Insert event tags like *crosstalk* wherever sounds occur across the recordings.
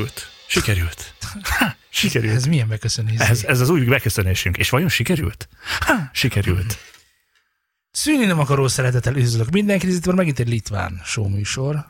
sikerült? Sikerült. Ha, *laughs* sikerült. Ez milyen beköszönés? Ez, ez az új beköszönésünk. És vajon sikerült? Ha, sikerült. Szűni nem akaró szeretettel üdvözlök mindenkit, ez itt van megint egy litván show műsor.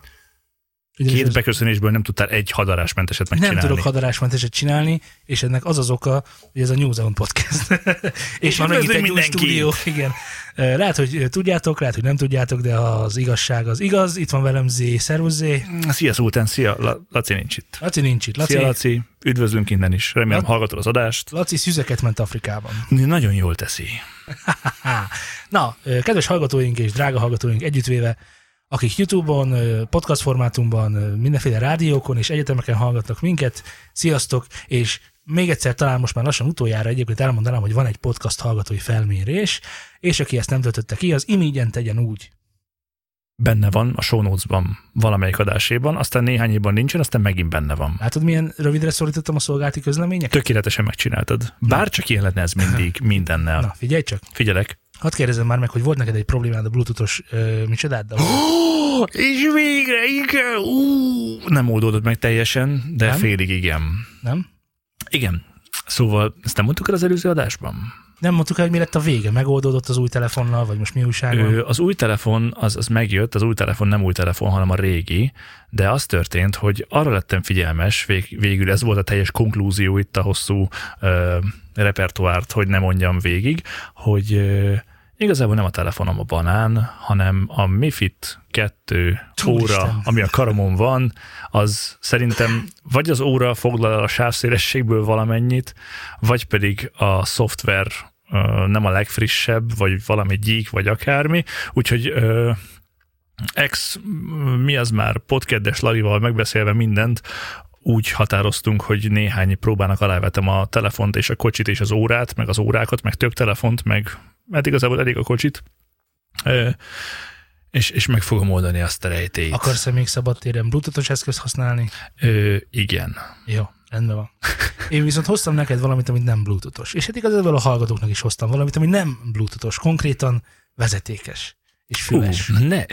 Két beköszönésből nem tudtál egy hadarásmenteset megcsinálni. Nem tudok hadarásmenteset csinálni, és ennek az az oka, hogy ez a New Zealand Podcast. *laughs* és, És van megint egy új stúdió. Igen. Lehet, hogy tudjátok, lehet, hogy nem tudjátok, de az igazság az igaz. Itt van velem Zé, szervusz Zé. Szia Szultán, szia. La- Laci nincs itt. Laci nincs itt. Laci, Szia Laci, üdvözlünk innen is. Remélem Laci- hallgatod az adást. Laci szüzeket ment Afrikában. *laughs* Nagyon jól teszi. Na, kedves hallgatóink és drága hallgatóink együttvéve, akik YouTube-on, podcast formátumban, mindenféle rádiókon és egyetemeken hallgatnak minket, sziasztok, és még egyszer talán most már lassan utoljára egyébként elmondanám, hogy van egy podcast hallgatói felmérés, és aki ezt nem töltötte ki, az imígyen tegyen úgy. Benne van a show notes-ban valamelyik adásében, aztán néhány évben nincsen, aztán megint benne van. Látod, milyen rövidre szorítottam a szolgálati közleményeket? Tökéletesen megcsináltad. Bár csak ilyen lenne ez mindig, *laughs* mindennel. Na, figyelj csak. Figyelek. Hadd kérdezem már meg, hogy volt neked egy problémád a bluetoothos ö, micsodáddal? Oh, és végre, igen, ú, nem oldódott meg teljesen, de Nem? félig igen. Nem? Igen. Szóval ezt nem mondtuk el az előző adásban? Nem mondtuk el, hogy mi lett a vége? Megoldódott az új telefonnal, vagy most mi újság? Ö, az új telefon, az, az megjött, az új telefon nem új telefon, hanem a régi, de az történt, hogy arra lettem figyelmes, vég, végül ez volt a teljes konklúzió itt a hosszú ö, repertoárt, hogy nem mondjam végig, hogy ö, igazából nem a telefonom a banán, hanem a Mi Fit 2 óra, Úristen. ami a karomon van, az szerintem vagy az óra foglal el a sávszélességből valamennyit, vagy pedig a szoftver nem a legfrissebb, vagy valami gyík, vagy akármi, úgyhogy ex, mi az már, podkeddes Lalival megbeszélve mindent, úgy határoztunk, hogy néhány próbának alávetem a telefont és a kocsit és az órát, meg az órákat, meg több telefont, meg hát igazából elég a kocsit, és, és meg fogom oldani azt a rejtélyt. Akarsz-e még szabadtéren bluetoothos eszközt használni? Ö, igen. Jó, rendben van. Én viszont hoztam neked valamit, amit nem bluetoothos. És hát igazából a hallgatóknak is hoztam valamit, ami nem bluetoothos, konkrétan vezetékes és füles. Ú, ne.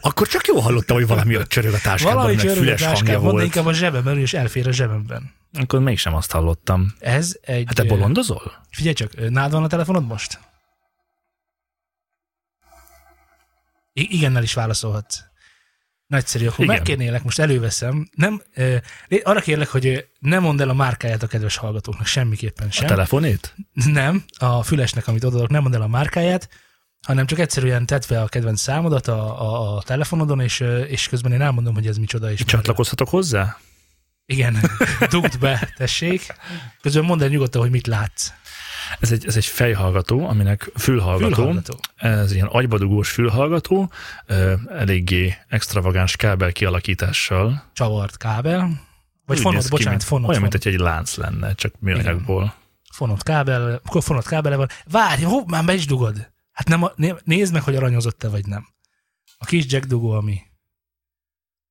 Akkor csak jól hallottam, hogy valami ott csörög a táskában, Valahogy meg csörög a füles hangja volt. inkább a zsebemben, és elfér a zsebemben. Akkor mégsem azt hallottam. Ez egy... Hát te bolondozol? Figyelj csak, nálad van a telefonod most? I- igennel is válaszolhatsz. Nagyszerű, akkor Igen. megkérnélek, most előveszem. Nem, ö, arra kérlek, hogy ne mondd el a márkáját a kedves hallgatóknak, semmiképpen A sem. telefonét? Nem, a fülesnek, amit odaadok, nem mondd el a márkáját, hanem csak egyszerűen tedd fel a kedvenc számodat a, a, a telefonodon, és, és közben én elmondom, hogy ez micsoda. És Csatlakozhatok hozzá? Igen, *laughs* dugd be, tessék. Közben mondd el nyugodtan, hogy mit látsz. Ez egy, ez egy fejhallgató, aminek fülhallgató. Fülhallgató. Ez ilyen agybadugós fülhallgató, eléggé extravagáns kábel kialakítással. Csavart kábel, vagy Úgy fonott, bocsánat, mint- fonott, Olyan, fonott. mint hogy egy lánc lenne, csak műanyagból. fonott kábel, akkor fonott kábele van. Várj, hopp, már be is dugod. Hát nem, a- nézd meg, hogy aranyozott-e vagy nem. A kis jack dugó, ami.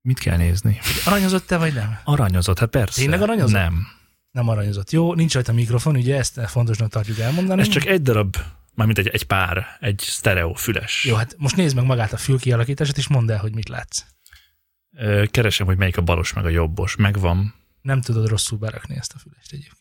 Mit kell nézni? Aranyozott-e vagy nem? Aranyozott, hát persze. Tényleg aranyozott? Nem. Nem aranyozott. Jó, nincs rajta mikrofon, ugye ezt fontosnak tartjuk elmondani. Ez csak egy darab, mármint egy, egy pár, egy sztereó füles. Jó, hát most nézd meg magát a fül kialakítását, és mondd el, hogy mit látsz. Keresem, hogy melyik a balos, meg a jobbos. Megvan. Nem tudod rosszul berakni ezt a fülest egyébként.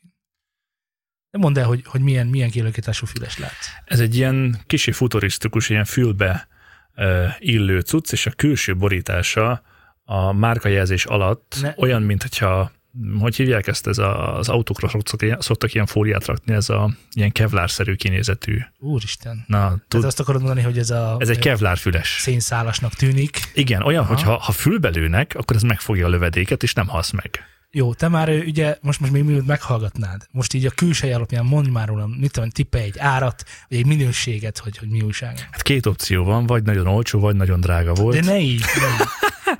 De mondd el, hogy, hogy milyen, milyen kialakítású füles látsz. Ez egy ilyen kicsi futurisztikus, ilyen fülbe ö, illő cucc, és a külső borítása a márkajelzés alatt Ne- olyan, mint hogyha hogy hívják ezt, ez a, az autókra szoktak, ilyen- szoktak ilyen fóliát rakni, ez a ilyen kevlárszerű kinézetű. Úristen. Na, Tehát tud, azt akarod mondani, hogy ez a ez egy kevlárfüles. szénszálasnak tűnik. Igen, olyan, Aha. hogy ha, ha fülbelőnek, akkor ez megfogja a lövedéket, és nem halsz meg. Jó, te már ugye most, most még mielőtt meghallgatnád, most így a külsej alapján mondj már rólam, mit tudom, tippe egy árat, vagy egy minőséget, hogy, hogy mi újság. Hát két opció van, vagy nagyon olcsó, vagy nagyon drága volt. De ne így, ne így.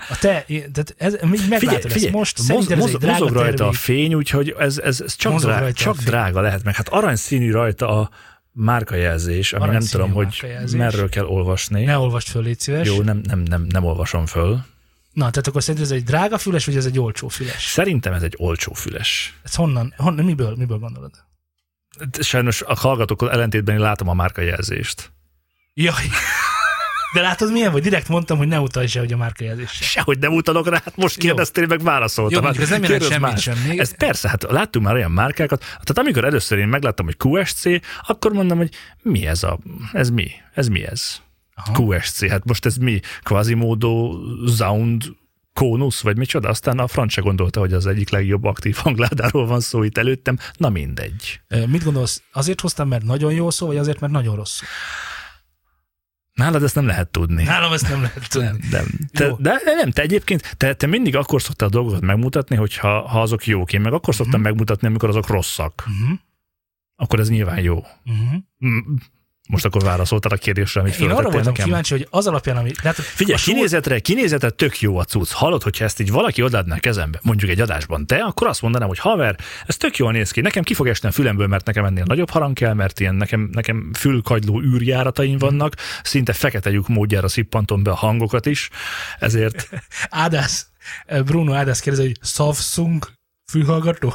A te, tehát ez, meglátod ezt most, moz, szerinted ez moz, egy drága mozog rajta termék. a fény, úgyhogy ez, ez, ez csak, Mozog drá, rajta a csak drága lehet meg. Hát aranyszínű rajta a márkajelzés, ami nem Aranyszínű tudom, hogy merről kell olvasni. Ne olvasd föl, légy szíves. Jó, nem, nem, nem, nem olvasom föl. Na, tehát akkor szerinted ez egy drága füles, vagy ez egy olcsó füles? Szerintem ez egy olcsó füles. Ez honnan, honnan miből, miből gondolod? Sajnos a hallgatókkal ellentétben én látom a márkajelzést. Jaj, De látod milyen vagy? Direkt mondtam, hogy ne utalj se, hogy a márkajelzésre. Sehogy nem utalok rá, hát most kérdeztél, meg válaszoltam. Jó, ez nem jelent semmit más. sem még. Ez persze, hát láttunk már olyan márkákat, tehát amikor először én megláttam, hogy QSC, akkor mondom, hogy mi ez a, ez mi, ez mi ez? Aha. QSC, hát most ez mi? Quasimodo Sound Konus, vagy micsoda? Aztán a francia gondolta, hogy az egyik legjobb aktív hangládáról van szó itt előttem. Na mindegy. Mit gondolsz? Azért hoztam, mert nagyon jó szó, vagy azért, mert nagyon rossz szó? Nálad ezt nem lehet tudni. Nálam ezt nem lehet tudni. Nem, nem. Te, Jó. de nem, te egyébként, te, te mindig akkor szoktál dolgokat megmutatni, hogyha ha azok jók. Én meg akkor szoktam Mhm. megmutatni, amikor azok rosszak. Uh-huh. Akkor ez nyilván jó. Uh-huh. Most akkor válaszoltál a kérdésre, amit Én arra voltam nekem? kíváncsi, hogy az alapján, ami... Tehát Figyelj, sor- kinézetre, kinézetre tök jó a cucc. Hallod, hogyha ezt így valaki odaadná kezembe, mondjuk egy adásban te, akkor azt mondanám, hogy haver, ez tök jól néz ki. Nekem ki fog esni a fülemből, mert nekem ennél nagyobb harang kell, mert ilyen nekem, nekem fülkagyló űrjárataim vannak, szinte fekete lyuk módjára szippantom be a hangokat is, ezért *laughs* Ádász, Bruno Ádász kérdezi, hogy Samsung fülhallgató?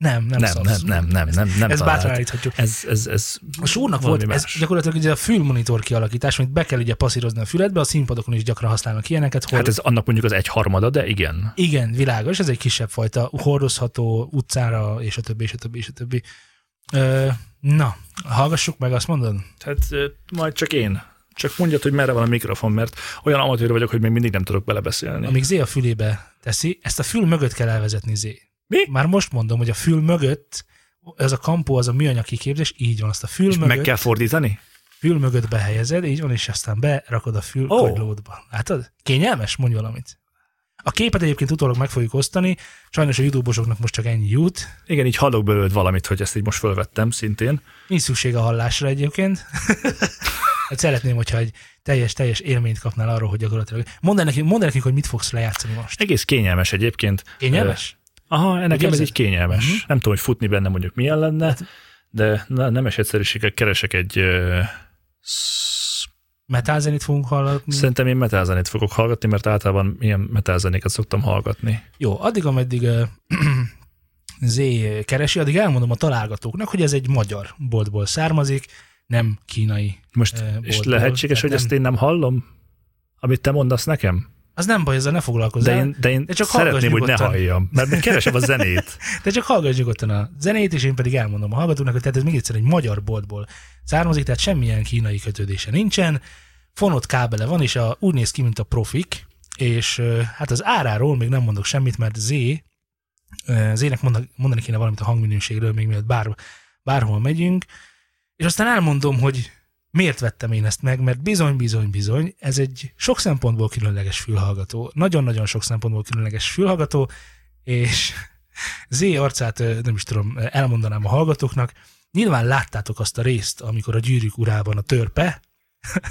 Nem, nem, nem, nem, nem, nem, nem, nem Ez bátran állíthatjuk. Ez, ez, ez A valami volt, ez más. gyakorlatilag ugye a fülmonitor kialakítás, amit be kell ugye passzírozni a füledbe, a színpadokon is gyakran használnak ilyeneket. Hol... Hát ez annak mondjuk az egy harmada, de igen. Igen, világos, ez egy kisebb fajta, hordozható utcára, és a többi, és a többi, és a többi. Ö, na, hallgassuk meg, azt mondod? Tehát ö, majd csak én. Csak mondjad, hogy merre van a mikrofon, mert olyan amatőr vagyok, hogy még mindig nem tudok belebeszélni. Amíg Zé a fülébe teszi, ezt a fül mögött kell elvezetni Zé. Mi? Már most mondom, hogy a fül mögött, ez a kampó, az a műanyag kiképzés, így van, azt a fül És mögött, meg kell fordítani? fül mögött behelyezed, így van, és aztán berakod a fül oh. kagylódba. Látod? Kényelmes? Mondj valamit. A képet egyébként utólag meg fogjuk osztani, sajnos a youtube most csak ennyi jut, Igen, így hallok belőled valamit, hogy ezt így most fölvettem szintén. Nincs szükség a hallásra egyébként. *laughs* hát szeretném, hogyha egy teljes, teljes élményt kapnál arról, hogy gyakorlatilag... Mondd el nekünk, mondd el nekünk, hogy mit fogsz lejátszani most. Egész kényelmes egyébként. Kényelmes? Aha, nekem ez érzed? így kényelmes. Mhm. Nem tudom, hogy futni benne mondjuk milyen lenne, de na, nemes egyszerűséggel keresek egy... ö, sz- Metal zenét fogunk hallgatni. Szerintem én metalzenét fogok hallgatni, mert általában ilyen metalzenéket szoktam hallgatni. Jó, addig, ameddig uh, *clears throat* Z keresi, addig elmondom a találgatóknak, hogy ez egy magyar boltból származik, nem kínai. Most, Ö, és boltból. lehetséges, hogy Tehát ezt én nem hallom? Amit te mondasz nekem? Az nem baj, ezzel ne foglalkozz De én, de én De csak szeretném, hogy ne halljam, mert én keresem a zenét. *laughs* Te csak hallgass nyugodtan a zenét, és én pedig elmondom a hallgatóknak, hogy tehát ez még egyszer egy magyar boltból származik, tehát semmilyen kínai kötődése nincsen. Fonott kábele van, és a, úgy néz ki, mint a profik, és hát az áráról még nem mondok semmit, mert Z, Z-nek mondani, mondani kéne valamit a hangminőségről, még mielőtt bár, bárhol megyünk, és aztán elmondom, hogy miért vettem én ezt meg, mert bizony, bizony, bizony, ez egy sok szempontból különleges fülhallgató. Nagyon-nagyon sok szempontból különleges fülhallgató, és *laughs* Z arcát nem is tudom, elmondanám a hallgatóknak. Nyilván láttátok azt a részt, amikor a gyűrűk urában a törpe,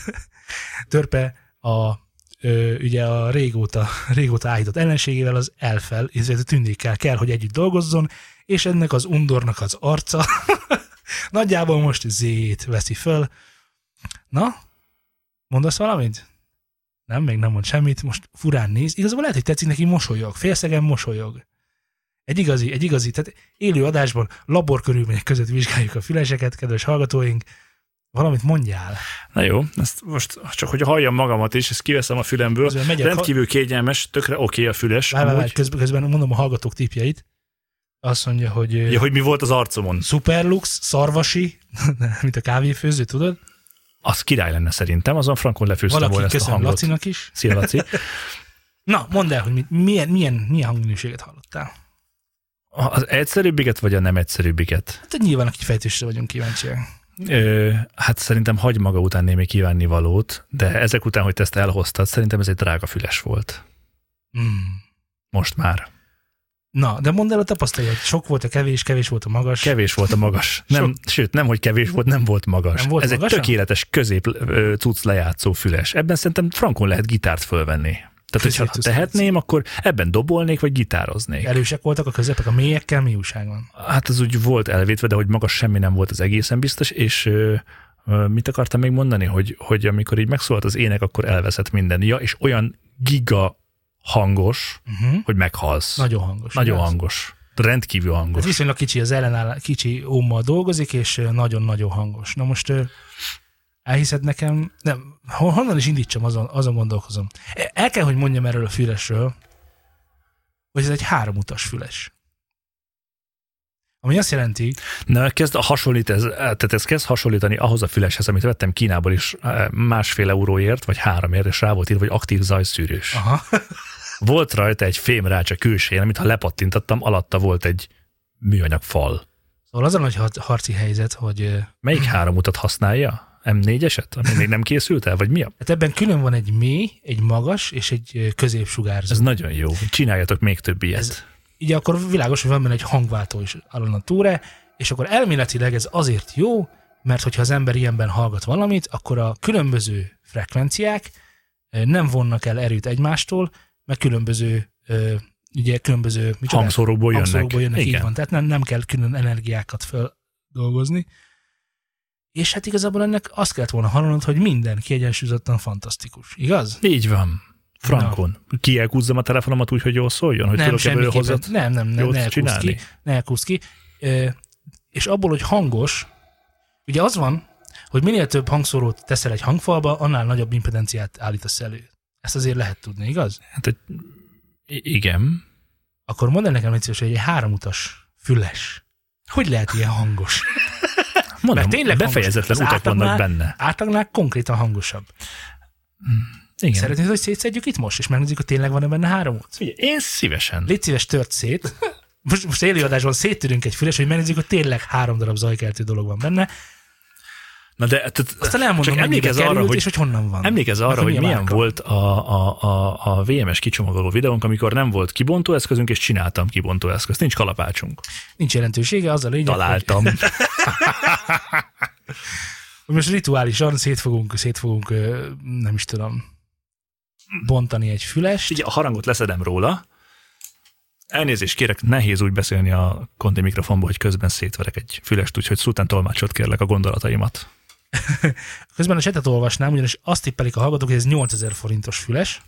*laughs* törpe a ö, ugye a régóta, *laughs* régóta állított ellenségével, az elfel, a tündékkel kell, hogy együtt dolgozzon, és ennek az undornak az arca nagyjából most Z-t veszi föl. Na, mondasz valamit? Nem, még nem mond semmit, most furán néz. Igazából lehet, hogy tetszik neki mosolyog, félszegen mosolyog. Egy igazi, egy igazi, tehát élő adásban laborkörülmények között vizsgáljuk a füleseket, kedves hallgatóink. Valamit mondjál. Na jó, ezt most csak hogy halljam magamat is, ezt kiveszem a fülemből. Közben megyek, Rendkívül kényelmes, tökre oké okay a füles. Várj, várj, közben, közben mondom a hallgatók tipjeit. Azt mondja, hogy ja. hogy mi volt az arcomon. Superlux, szarvasi, *laughs* mint a kávéfőző, tudod? Az király lenne szerintem, azon frankon lefőztem Valaki volna ezt a hangot. Lacinak is. Szia, Laci. *laughs* Na, mondd el, hogy mit, milyen, milyen, milyen hangminőséget hallottál. Az egyszerűbbiket, vagy a nem egyszerűbbiket? Hát nyilván a kifejtésre vagyunk kíváncsiak. Ö, hát szerintem hagy maga után némi kívánni valót, de ezek után, hogy te ezt elhoztad, szerintem ez egy drága füles volt. Mm. Most már. Na, de mondd el a tapasztalat. Sok volt a kevés, kevés volt a magas. Kevés volt a magas. *laughs* Nem, sőt, nem, hogy kevés volt, nem volt magas. Nem volt ez magas? egy tökéletes közép cucc lejátszó füles. Ebben szerintem frankon lehet gitárt fölvenni. Tehát, hogyha Közép cucc tehetném, akkor ebben dobolnék, vagy gitároznék. Erősek voltak a közepek, a mélyekkel mi újság van? Hát az úgy volt elvétve, de hogy magas semmi nem volt az egészen biztos, és ö, ö, mit akartam még mondani, hogy, hogy amikor így megszólalt az ének, akkor elveszett minden. Ja, és olyan giga hangos, Uh-huh. hogy meghalsz. Nagyon hangos. Nagyon igaz? hangos. Rendkívül Hát hangos. viszonylag kicsi az ellenáll, kicsi ómmal dolgozik, és nagyon-nagyon hangos. Na most Elhiszed nekem, nem, hon- honnan is indítsam, azon, azon gondolkozom. El kell, hogy mondjam erről a fülesről, hogy ez egy háromutas füles. Ami azt jelenti, Na, kezd hasonlít, ez, tehát ez kezd hasonlítani ahhoz a füleshez, amit vettem Kínából is eh, másfél euróért, vagy háromért, és rá volt írva, hogy aktív zajszűrős. aha, Volt rajta egy fémrács a külsején, amit ha lepattintottam, alatta volt egy műanyag fal. szóval az a nagy har- harci helyzet, hogy *clears throat* Melyik három utat használja? M4-eset, ami még nem készült el, vagy mi a? hát ebben külön van egy mély, egy magas és egy középsugárzó. Ez nagyon jó. Csináljatok még több ilyet. Ez- Így akkor világos, hogy van benne egy hangváltó is alon a túre, és akkor elméletileg ez azért jó, mert hogyha az ember ilyenben hallgat valamit, akkor a különböző frekvenciák nem vonnak el erőt egymástól, mert különböző ugye különböző micsoda? Hangszórókból jönnek. hangszórókból jönnek, így Igen. van. Tehát nem, nem kell külön energiákat feldolgozni. És hát igazából ennek azt kellett volna hallanod, hogy minden kiegyensúlyozottan fantasztikus. Igaz? Így van. Frankon. Ki elkúzzam a telefonomat úgy, hogy jól szóljon, hogy nem, tudok ebből hozzá Nem, nem, nem, ne csinálni? ki. Ne elkúszd ki. Ö, és abból, hogy hangos, ugye az van, hogy minél több hangszórót teszel egy hangfalba, annál nagyobb impedenciát állítasz elő. Ezt azért lehet tudni, igaz? Hát, egy- igen. Akkor mondd el nekem, hogy egy háromutas füles. Hogy lehet ilyen hangos? *laughs* Mondom, Mert tényleg befejezetlen hangos. Utak vannak benne. Átlagnál konkrétan hangosabb. Igen. Szeretnéd, hogy szétszedjük itt most, és megnézzük, hogy tényleg van-e benne három út? Figyelj, Én szívesen. Légy szíves, tört szét. Most, most élőadásban széttörünk egy füles, hogy megnézzük, hogy tényleg három darab zajkeltő dolog van benne. Na de tehát, Aztán elmondom, csak mennyibe emlékezz került, arra, hogy és hogy honnan van. Emlékezz arra, Meg, hogy milyen márka. volt a, a, a, a VMS kicsomagoló videónk, amikor nem volt kibontóeszközünk, és csináltam kibontóeszközt. Nincs kalapácsunk. Nincs jelentősége, az a lényeg, Találtam. Hogy, *laughs* most rituálisan szét fogunk, szét fogunk, nem is tudom, bontani egy fülest. Ugye a harangot leszedem róla. Elnézést kérek, nehéz úgy beszélni a konti mikrofonból, hogy közben szétverek egy fülest, úgyhogy szután tolmácsot kérlek a gondolataimat. *laughs* Közben a csetet olvasnám, ugyanis azt tippelik a hallgatók, hogy ez 8000 forintos füles.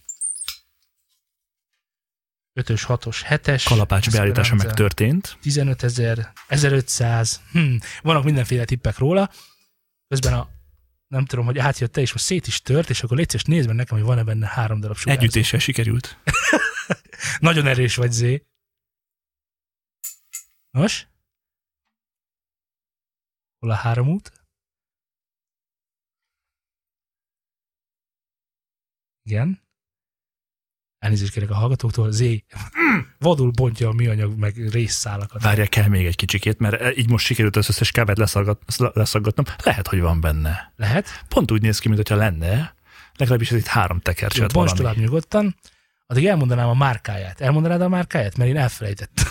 5-ös, 6-os, 7-es. Kalapács beállítása megtörtént. 15 ezer, 1500, hm, vannak mindenféle tippek róla. Közben a, nem tudom, hogy átjött-e, és most szét is tört, és akkor légy szíves, nézd meg nekem, hogy van-e benne három darab sugárzó. Együttéssel sikerült. *laughs* Nagyon erős vagy, Zé. Nos? Hol a három út? Igen. Elnézést kérek a hallgatóktól, Zé vadul bontja a műanyag meg részszálakat. Várják kell még egy kicsikét, mert így most sikerült az összes kábelt leszaggat, leszaggatnom. Lehet, hogy van benne. Lehet? Pont úgy néz ki, mintha lenne. Legalábbis ez itt három tekercset bonts tovább valami. nyugodtan. Addig elmondanám a márkáját. Elmondanád a márkáját? Mert én elfelejtettem.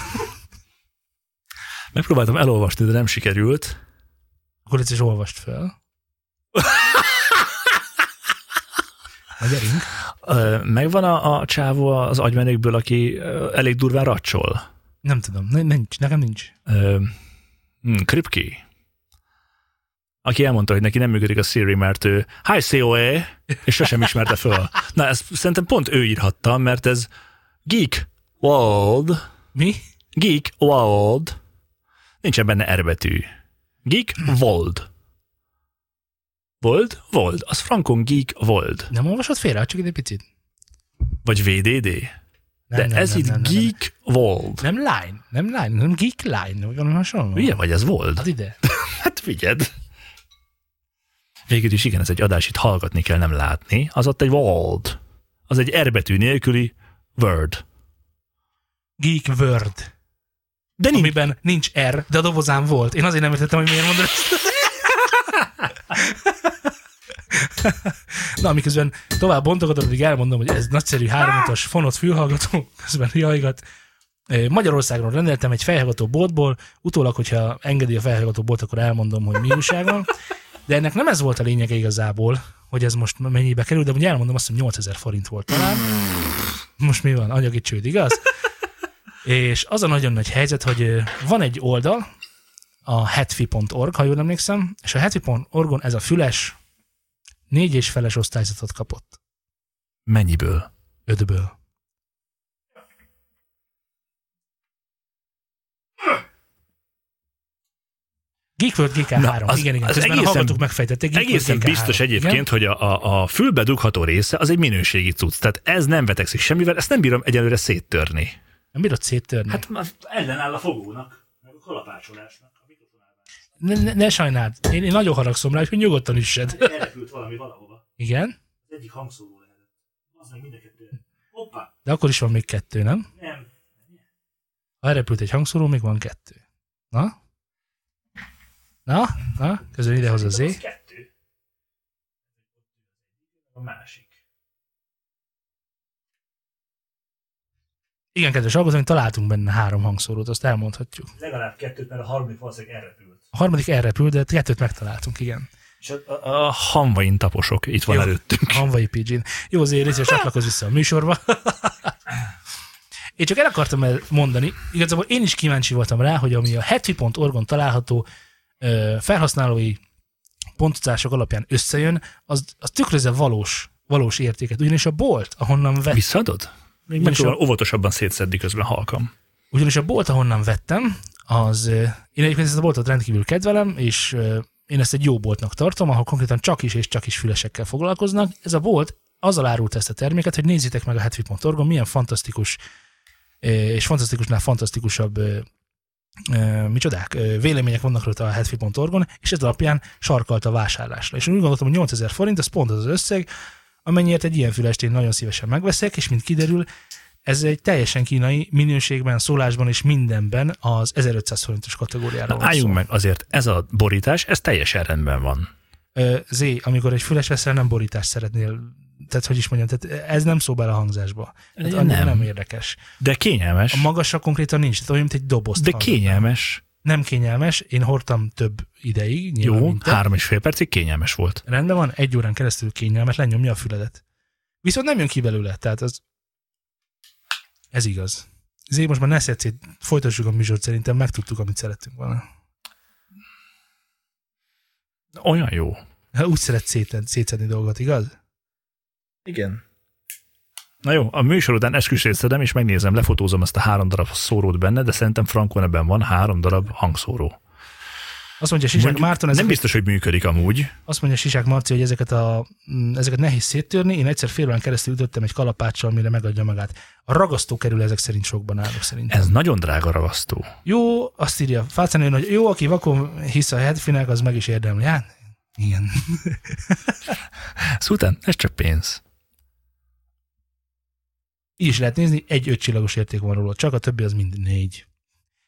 Megpróbáltam elolvasni, de nem sikerült. Akkor ezt is olvast fel. *laughs* Na gyerünk. Megvan a, a csávó az agymenőkből, aki elég durván racsol. Nem tudom, nincs, nekem nincs. Ö, hm, Kripke. Aki elmondta, hogy neki nem működik a Siri, mert ő Hi COA, és sosem ismerte föl. Na, ezt szerintem pont ő írhatta, mert ez Geek World, Mi? Geek World, nincsen benne R betű. Geek World. Volt? Volt. Az frankon Geek World. Nem olvasod félre? Csak egy picit. Vagy VDD. Nem, De nem, ez nem, itt nem, nem, Geek World. Nem line, nem line, nem geek line, vagy valami hasonló. Ugye vagy ez volt? Hát ide. *laughs* Hát figyeld. Végül is igen, ez egy adás, itt hallgatni kell, nem látni. Az ott egy World. Az egy R betű nélküli Word. Geek Word. De nincs. Amiben nincs R, de a dobozán volt. Én azért nem értettem, hogy miért mondod ezt. *laughs* Na, miközben tovább bontogatom, addig elmondom, hogy ez nagyszerű háromutas fonott fülhallgató, közben jajgat. Magyarországról rendeltem egy fejhallgató boltból, utólag, hogyha engedi a fejhallgató bolt, akkor elmondom, hogy mi újság. De ennek nem ez volt a lényege igazából, hogy ez most mennyibe kerül, de ugye elmondom, azt hiszem 8000 forint volt talán. Most mi van? Anyagi csőd, igaz? És az a nagyon nagy helyzet, hogy van egy oldal, a hetfi.org, ha jól emlékszem, és a hetfi.orgon ez a füles négy és feles osztályzatot kapott. Mennyiből? Ötből. Geekworld GK3, Na, az- igen, igen. az Közben a egészen- hallgatók megfejtették. Egészen GK3. biztos egyébként, Igen? hogy a, a, a fülbe dugható része az egy minőségi cucc. Tehát ez nem vetekszik semmivel, ezt nem bírom egyelőre széttörni. Nem bírod széttörni. Hát ellenáll a fogónak, meg a kalapácsolásnak, a. ne, ne, ne sajnáld. Én, én nagyon haragszom rá, hogy nyugodtan üssed. Elrepült valami valahova. Igen? Az egyik hangszóró lehetett. Az meg mind a kettő. Hoppá, De akkor is van még kettő, nem? nem. Ha elrepült egy hangszóró, még van kettő. Na? Na? Na? Közben idehoz az Z. kettő. A másik. Igen, kedves hallgatóink, találtunk benne három hangszórót, azt elmondhatjuk. Legalább kettőt, mert a harmadik valószínűleg elrepült. A harmadik elrepült, de kettőt megtaláltunk, igen. És a, a, a hamvain taposok itt van Jó. előttünk. Hanvai Pigeon. Jó, azért részes csatlakozz vissza a műsorba. Én csak el akartam mondani, igazából én is kíváncsi voltam rá, hogy ami a hetvi.org-on található ö, felhasználói pontozások alapján összejön, az, az tükrözze valós, valós értéket. Ugyanis a bolt, ahonnan vett, Visszadod? Még megpróbálom óvatosabban szétszedni közben halkam. ugyanis a bolt, ahonnan vettem, az, én egyébként ezt a boltot rendkívül kedvelem, és én ezt egy jó boltnak tartom, ahol konkrétan csak is és csak is fülesekkel foglalkoznak. Ez a bolt azzal árult ezt a terméket, hogy nézzétek meg a hetvi.org-on, milyen fantasztikus és fantasztikusnál fantasztikusabb micsodák, vélemények vannak rajta a hetvi.org-on, és ez alapján sarkalt a vásárlásra. És úgy gondoltam, hogy 8000 forint, az pont az az összeg, amennyiért egy ilyen fülest én nagyon szívesen megveszek, és mint kiderül, ez egy teljesen kínai minőségben, szólásban és mindenben az 1500 forintos kategóriára Na, álljunk szó. meg azért, ez a borítás, ez teljesen rendben van. Ö, Z, amikor egy füles veszel, nem borítást szeretnél, tehát hogy is mondjam, tehát ez nem szól bele a hangzásba. Tehát Nem. annyira nem. érdekes. De kényelmes. A magasra konkrétan nincs, tehát olyan, mint egy dobozt. De hallgatnál. kényelmes. Nem kényelmes, én hordtam több ideig, Jó, három és fél percig kényelmes volt. Rendben van, egy órán keresztül kényelmet, lenyomja a füledet. Viszont nem jön ki belőle, tehát az... Ez igaz. Zé, most már ne szedsz szét, folytassuk a műsort, szerintem megtudtuk, amit szerettünk volna. Olyan jó. Hát Úgy szeret széten, szétszedni dolgot, igaz? Igen. Na jó, a műsor után esküsét szedem, és megnézem, lefotózom ezt a három darab szórót benne, de szerintem Frankon ebben van három darab hangszóró. Azt mondja Sisák Mondjuk Márton, nem ezeket, biztos, hogy működik amúgy. azt mondja Sisák Marci, hogy ezeket, a, mm, ezeket nehéz széttörni. Én egyszer fél órán keresztül ütöttem egy kalapáccsal, mire megadja magát. A ragasztó kerül ezek szerint sokban állok szerintem. Ez nagyon drága ragasztó. Jó, azt írja Fácán, hogy jó, aki vakon hisz a headfinek, az meg is érdemli. Hát, igen. *laughs* Szóval ez csak pénz. Így is lehet nézni, egy öt csillagos érték van róla, csak a többi az mind négy.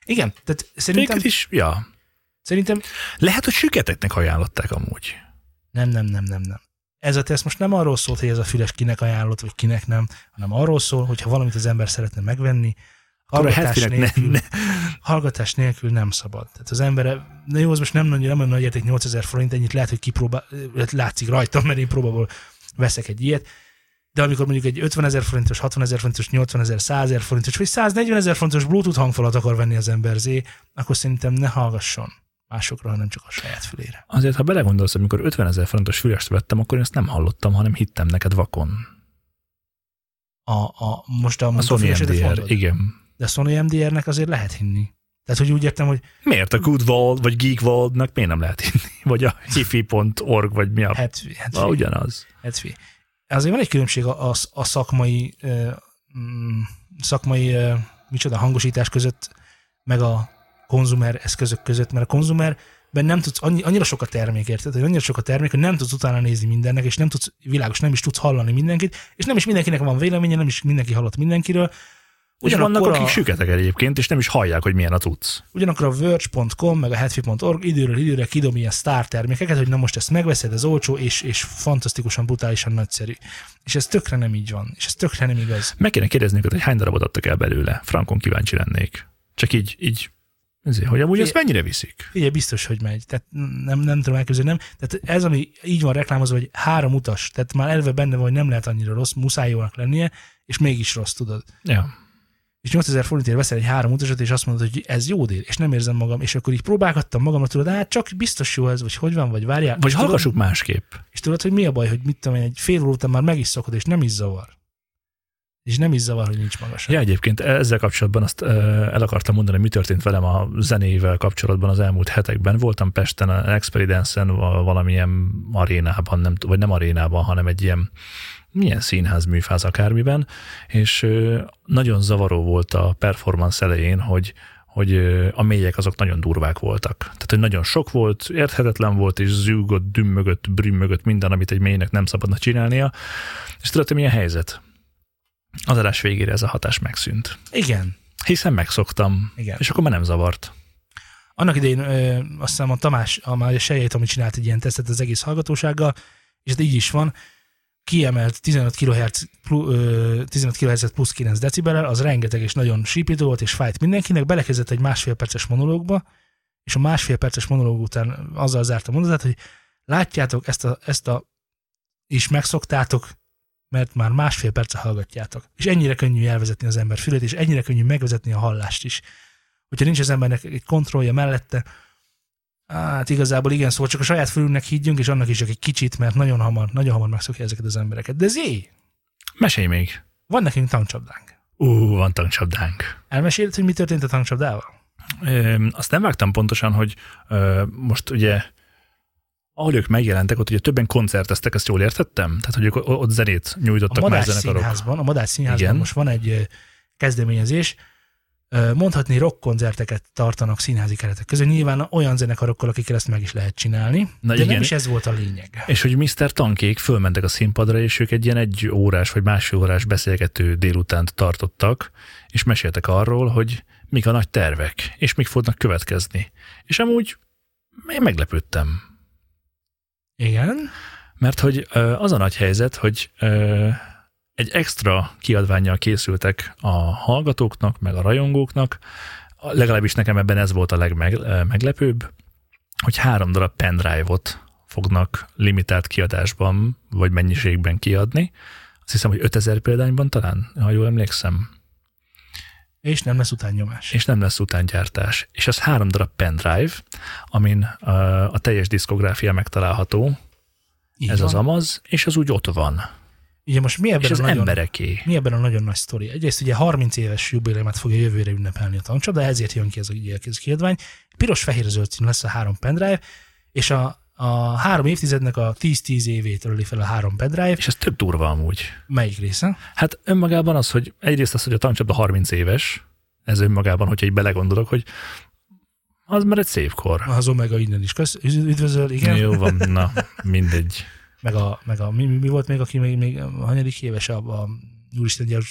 Igen, tehát szerintem, Végül is, ja. Szerintem Lehet, hogy süketeknek ajánlották amúgy. nem, nem, nem, nem, nem. Ez a teszt most nem arról szólt, hogy ez a füles kinek ajánlott, vagy kinek nem, hanem arról szól, hogy ha valamit az ember szeretne megvenni, hallgatás nélkül, ne, ne, hallgatás nélkül nem szabad. Tehát az ember, na jó, az most nem nagy, nem olyan nagy érték 8000 forint, ennyit lehet, hogy kipróbál, látszik rajtam, mert én próbából veszek egy ilyet, de amikor mondjuk egy 50 ezer forintos, 60 ezer forintos, 80 ezer, 100 ezer forintos, vagy 140 ezer forintos Bluetooth hangfalat akar venni az ember zé, akkor szerintem ne hallgasson másokra, hanem csak a saját fülére. Azért, ha belegondolsz, amikor 50 ezer forintos fülest vettem, akkor én ezt nem hallottam, hanem hittem neked vakon. A, a, most a, A Sony MDR, mondod? igen. De a Sony MDR-nek azért lehet hinni. Tehát, hogy úgy értem, hogy Miért a Goodwald vagy Geekwaldnak miért nem lehet hinni? *laughs* Vagy a hifi.org, vagy mi a... hát, hát Ah, ugyanaz. Hetvi. Azért van egy különbség a, a, a szakmai, ö, mm, szakmai ö, micsoda hangosítás között, meg a konzumer eszközök között, mert a konzumerben nem tudsz, annyi, annyira sok a termék, érted? Hogy annyira sok a termék, hogy nem tudsz utána nézni mindennek, és nem tudsz, világos, nem is tudsz hallani mindenkit, és nem is mindenkinek van véleménye, nem is mindenki hallott mindenkiről. És vannak, Ugyanakkor akik a- süketek egyébként, és nem is hallják, hogy milyen a cucc. Ugyanakkor a Verge.com meg a Hetfi.org időről időre kidob ilyen sztár termékeket, hogy na most ezt megveszed, ez olcsó, és, és fantasztikusan, brutálisan nagyszerű. És ez tökre nem így van, és ez tökre nem igaz. Meg kéne kérdezni őket, hogy hány darabot adtak el belőle. Frankon kíváncsi lennék. Csak így, így, ezért, hogy amúgy ezt mennyire viszik. Ugye biztos, hogy megy. Tehát nem, nem tudom elképzelni, nem. Tehát ez, ami így van reklámozva, hogy három utas, tehát már elve benne van, hogy nem lehet annyira rossz, muszáj jónak lennie, és mégis rossz, tudod. Ja. És 8000 forintért veszel egy három utasat, és azt mondod, hogy ez jó dél, és nem érzem magam, és akkor így próbálgattam magamra, tudod, hát csak biztos jó ez, vagy hogy van, vagy várjál. Vagy hallgassuk másképp. Tudod, és tudod, hogy mi a baj, hogy mit tudom én, egy fél óra után már meg is szokod, és nem is zavar. És nem is zavar, hogy nincs magasabb. Ja, egyébként ezzel kapcsolatban azt el akartam mondani, mi történt velem a zenével kapcsolatban az elmúlt hetekben. Voltam Pesten, Experience-en valamilyen arénában, nem, vagy nem arénában, hanem egy ilyen milyen színház, műfáz akármiben, és nagyon zavaró volt a performance elején, hogy hogy a mélyek azok nagyon durvák voltak. Tehát, hogy nagyon sok volt, érthetetlen volt, és zűgött, dümmögött, brümmögött minden, amit egy mélynek nem szabadna csinálnia. És tudod, hogy milyen helyzet? Az adás végére ez a hatás megszűnt. Igen. Hiszen megszoktam, Igen. és akkor már nem zavart. Annak idején ö, azt hiszem a Tamás, a már a Sejjét, ami csinált egy ilyen tesztet az egész hallgatósággal, és ez így is van, kiemelt 15 kHz, 15 kHz plusz 9 decibel az rengeteg és nagyon sípító volt, és fájt mindenkinek, belekezdett egy másfél perces monológba, és a másfél perces monológ után azzal zárt a mondatát, hogy látjátok, ezt a, ezt a is megszoktátok, mert már másfél perce hallgatjátok. És ennyire könnyű elvezetni az ember fülét, és ennyire könnyű megvezetni a hallást is. Hogyha nincs az embernek egy kontrollja mellette, Hát igazából igen, szóval csak a saját fülünknek higgyünk, és annak is csak egy kicsit, mert nagyon hamar, nagyon hamar megszokja ezeket az embereket. De zé! Mesélj még! Van nekünk tankcsapdánk. Ú, van tankcsapdánk. Elmeséled, hogy mi történt a tankcsapdával? Ö, azt nem vágtam pontosan, hogy ö, most ugye ahol ők megjelentek, ott ugye többen koncerteztek, ezt jól értettem? Tehát, hogy ők ott zenét nyújtottak a már zenekarok. Színházban, a Madách Színházban Igen. most van egy kezdeményezés, mondhatni rockkoncerteket tartanak színházi keretek között. Nyilván olyan zenekarokkal, akikkel ezt meg is lehet csinálni, Na de igen. nem is ez volt a lényeg. És hogy Mr. Tankék fölmentek a színpadra, és ők egy ilyen egy órás vagy másfél órás beszélgető délutánt tartottak, és meséltek arról, hogy mik a nagy tervek, és mik fognak következni. És amúgy én meglepődtem. Igen. Mert hogy az a nagy helyzet, hogy egy extra kiadványjal készültek a hallgatóknak, meg a rajongóknak, legalábbis nekem ebben ez volt a legmeglepőbb, hogy három darab pendrive-ot fognak limitált kiadásban, vagy mennyiségben kiadni. Azt hiszem, hogy 5000 példányban talán, ha jól emlékszem. És nem lesz utánnyomás. És nem lesz utángyártás. És ez három darab pendrive, amin a, teljes diszkográfia megtalálható, Így ez van. az amaz, és az úgy ott van. Ugye most mi ebben És a az nagyon, embereké. mi ebben a nagyon nagy sztori? Egyrészt ugye 30 éves jubileumát fogja jövőre ünnepelni a tankcsapda, ezért jön ki ez a kiadvány. Piros-fehér-zöld lesz a három pendrive, és a, a három évtizednek a 10-10 évét öli fel a három pendrive. És ez több durva amúgy. Melyik része? Hát önmagában az, hogy egyrészt az, hogy a tankcsapda 30 éves, ez önmagában, hogyha így belegondolok, hogy az már egy szép kor. Az Omega innen is kösz, üdvözöl, igen. Jó van, na, mindegy. Meg a, meg a mi, mi, volt még, aki még, még hanyadik éves a, a Úristen,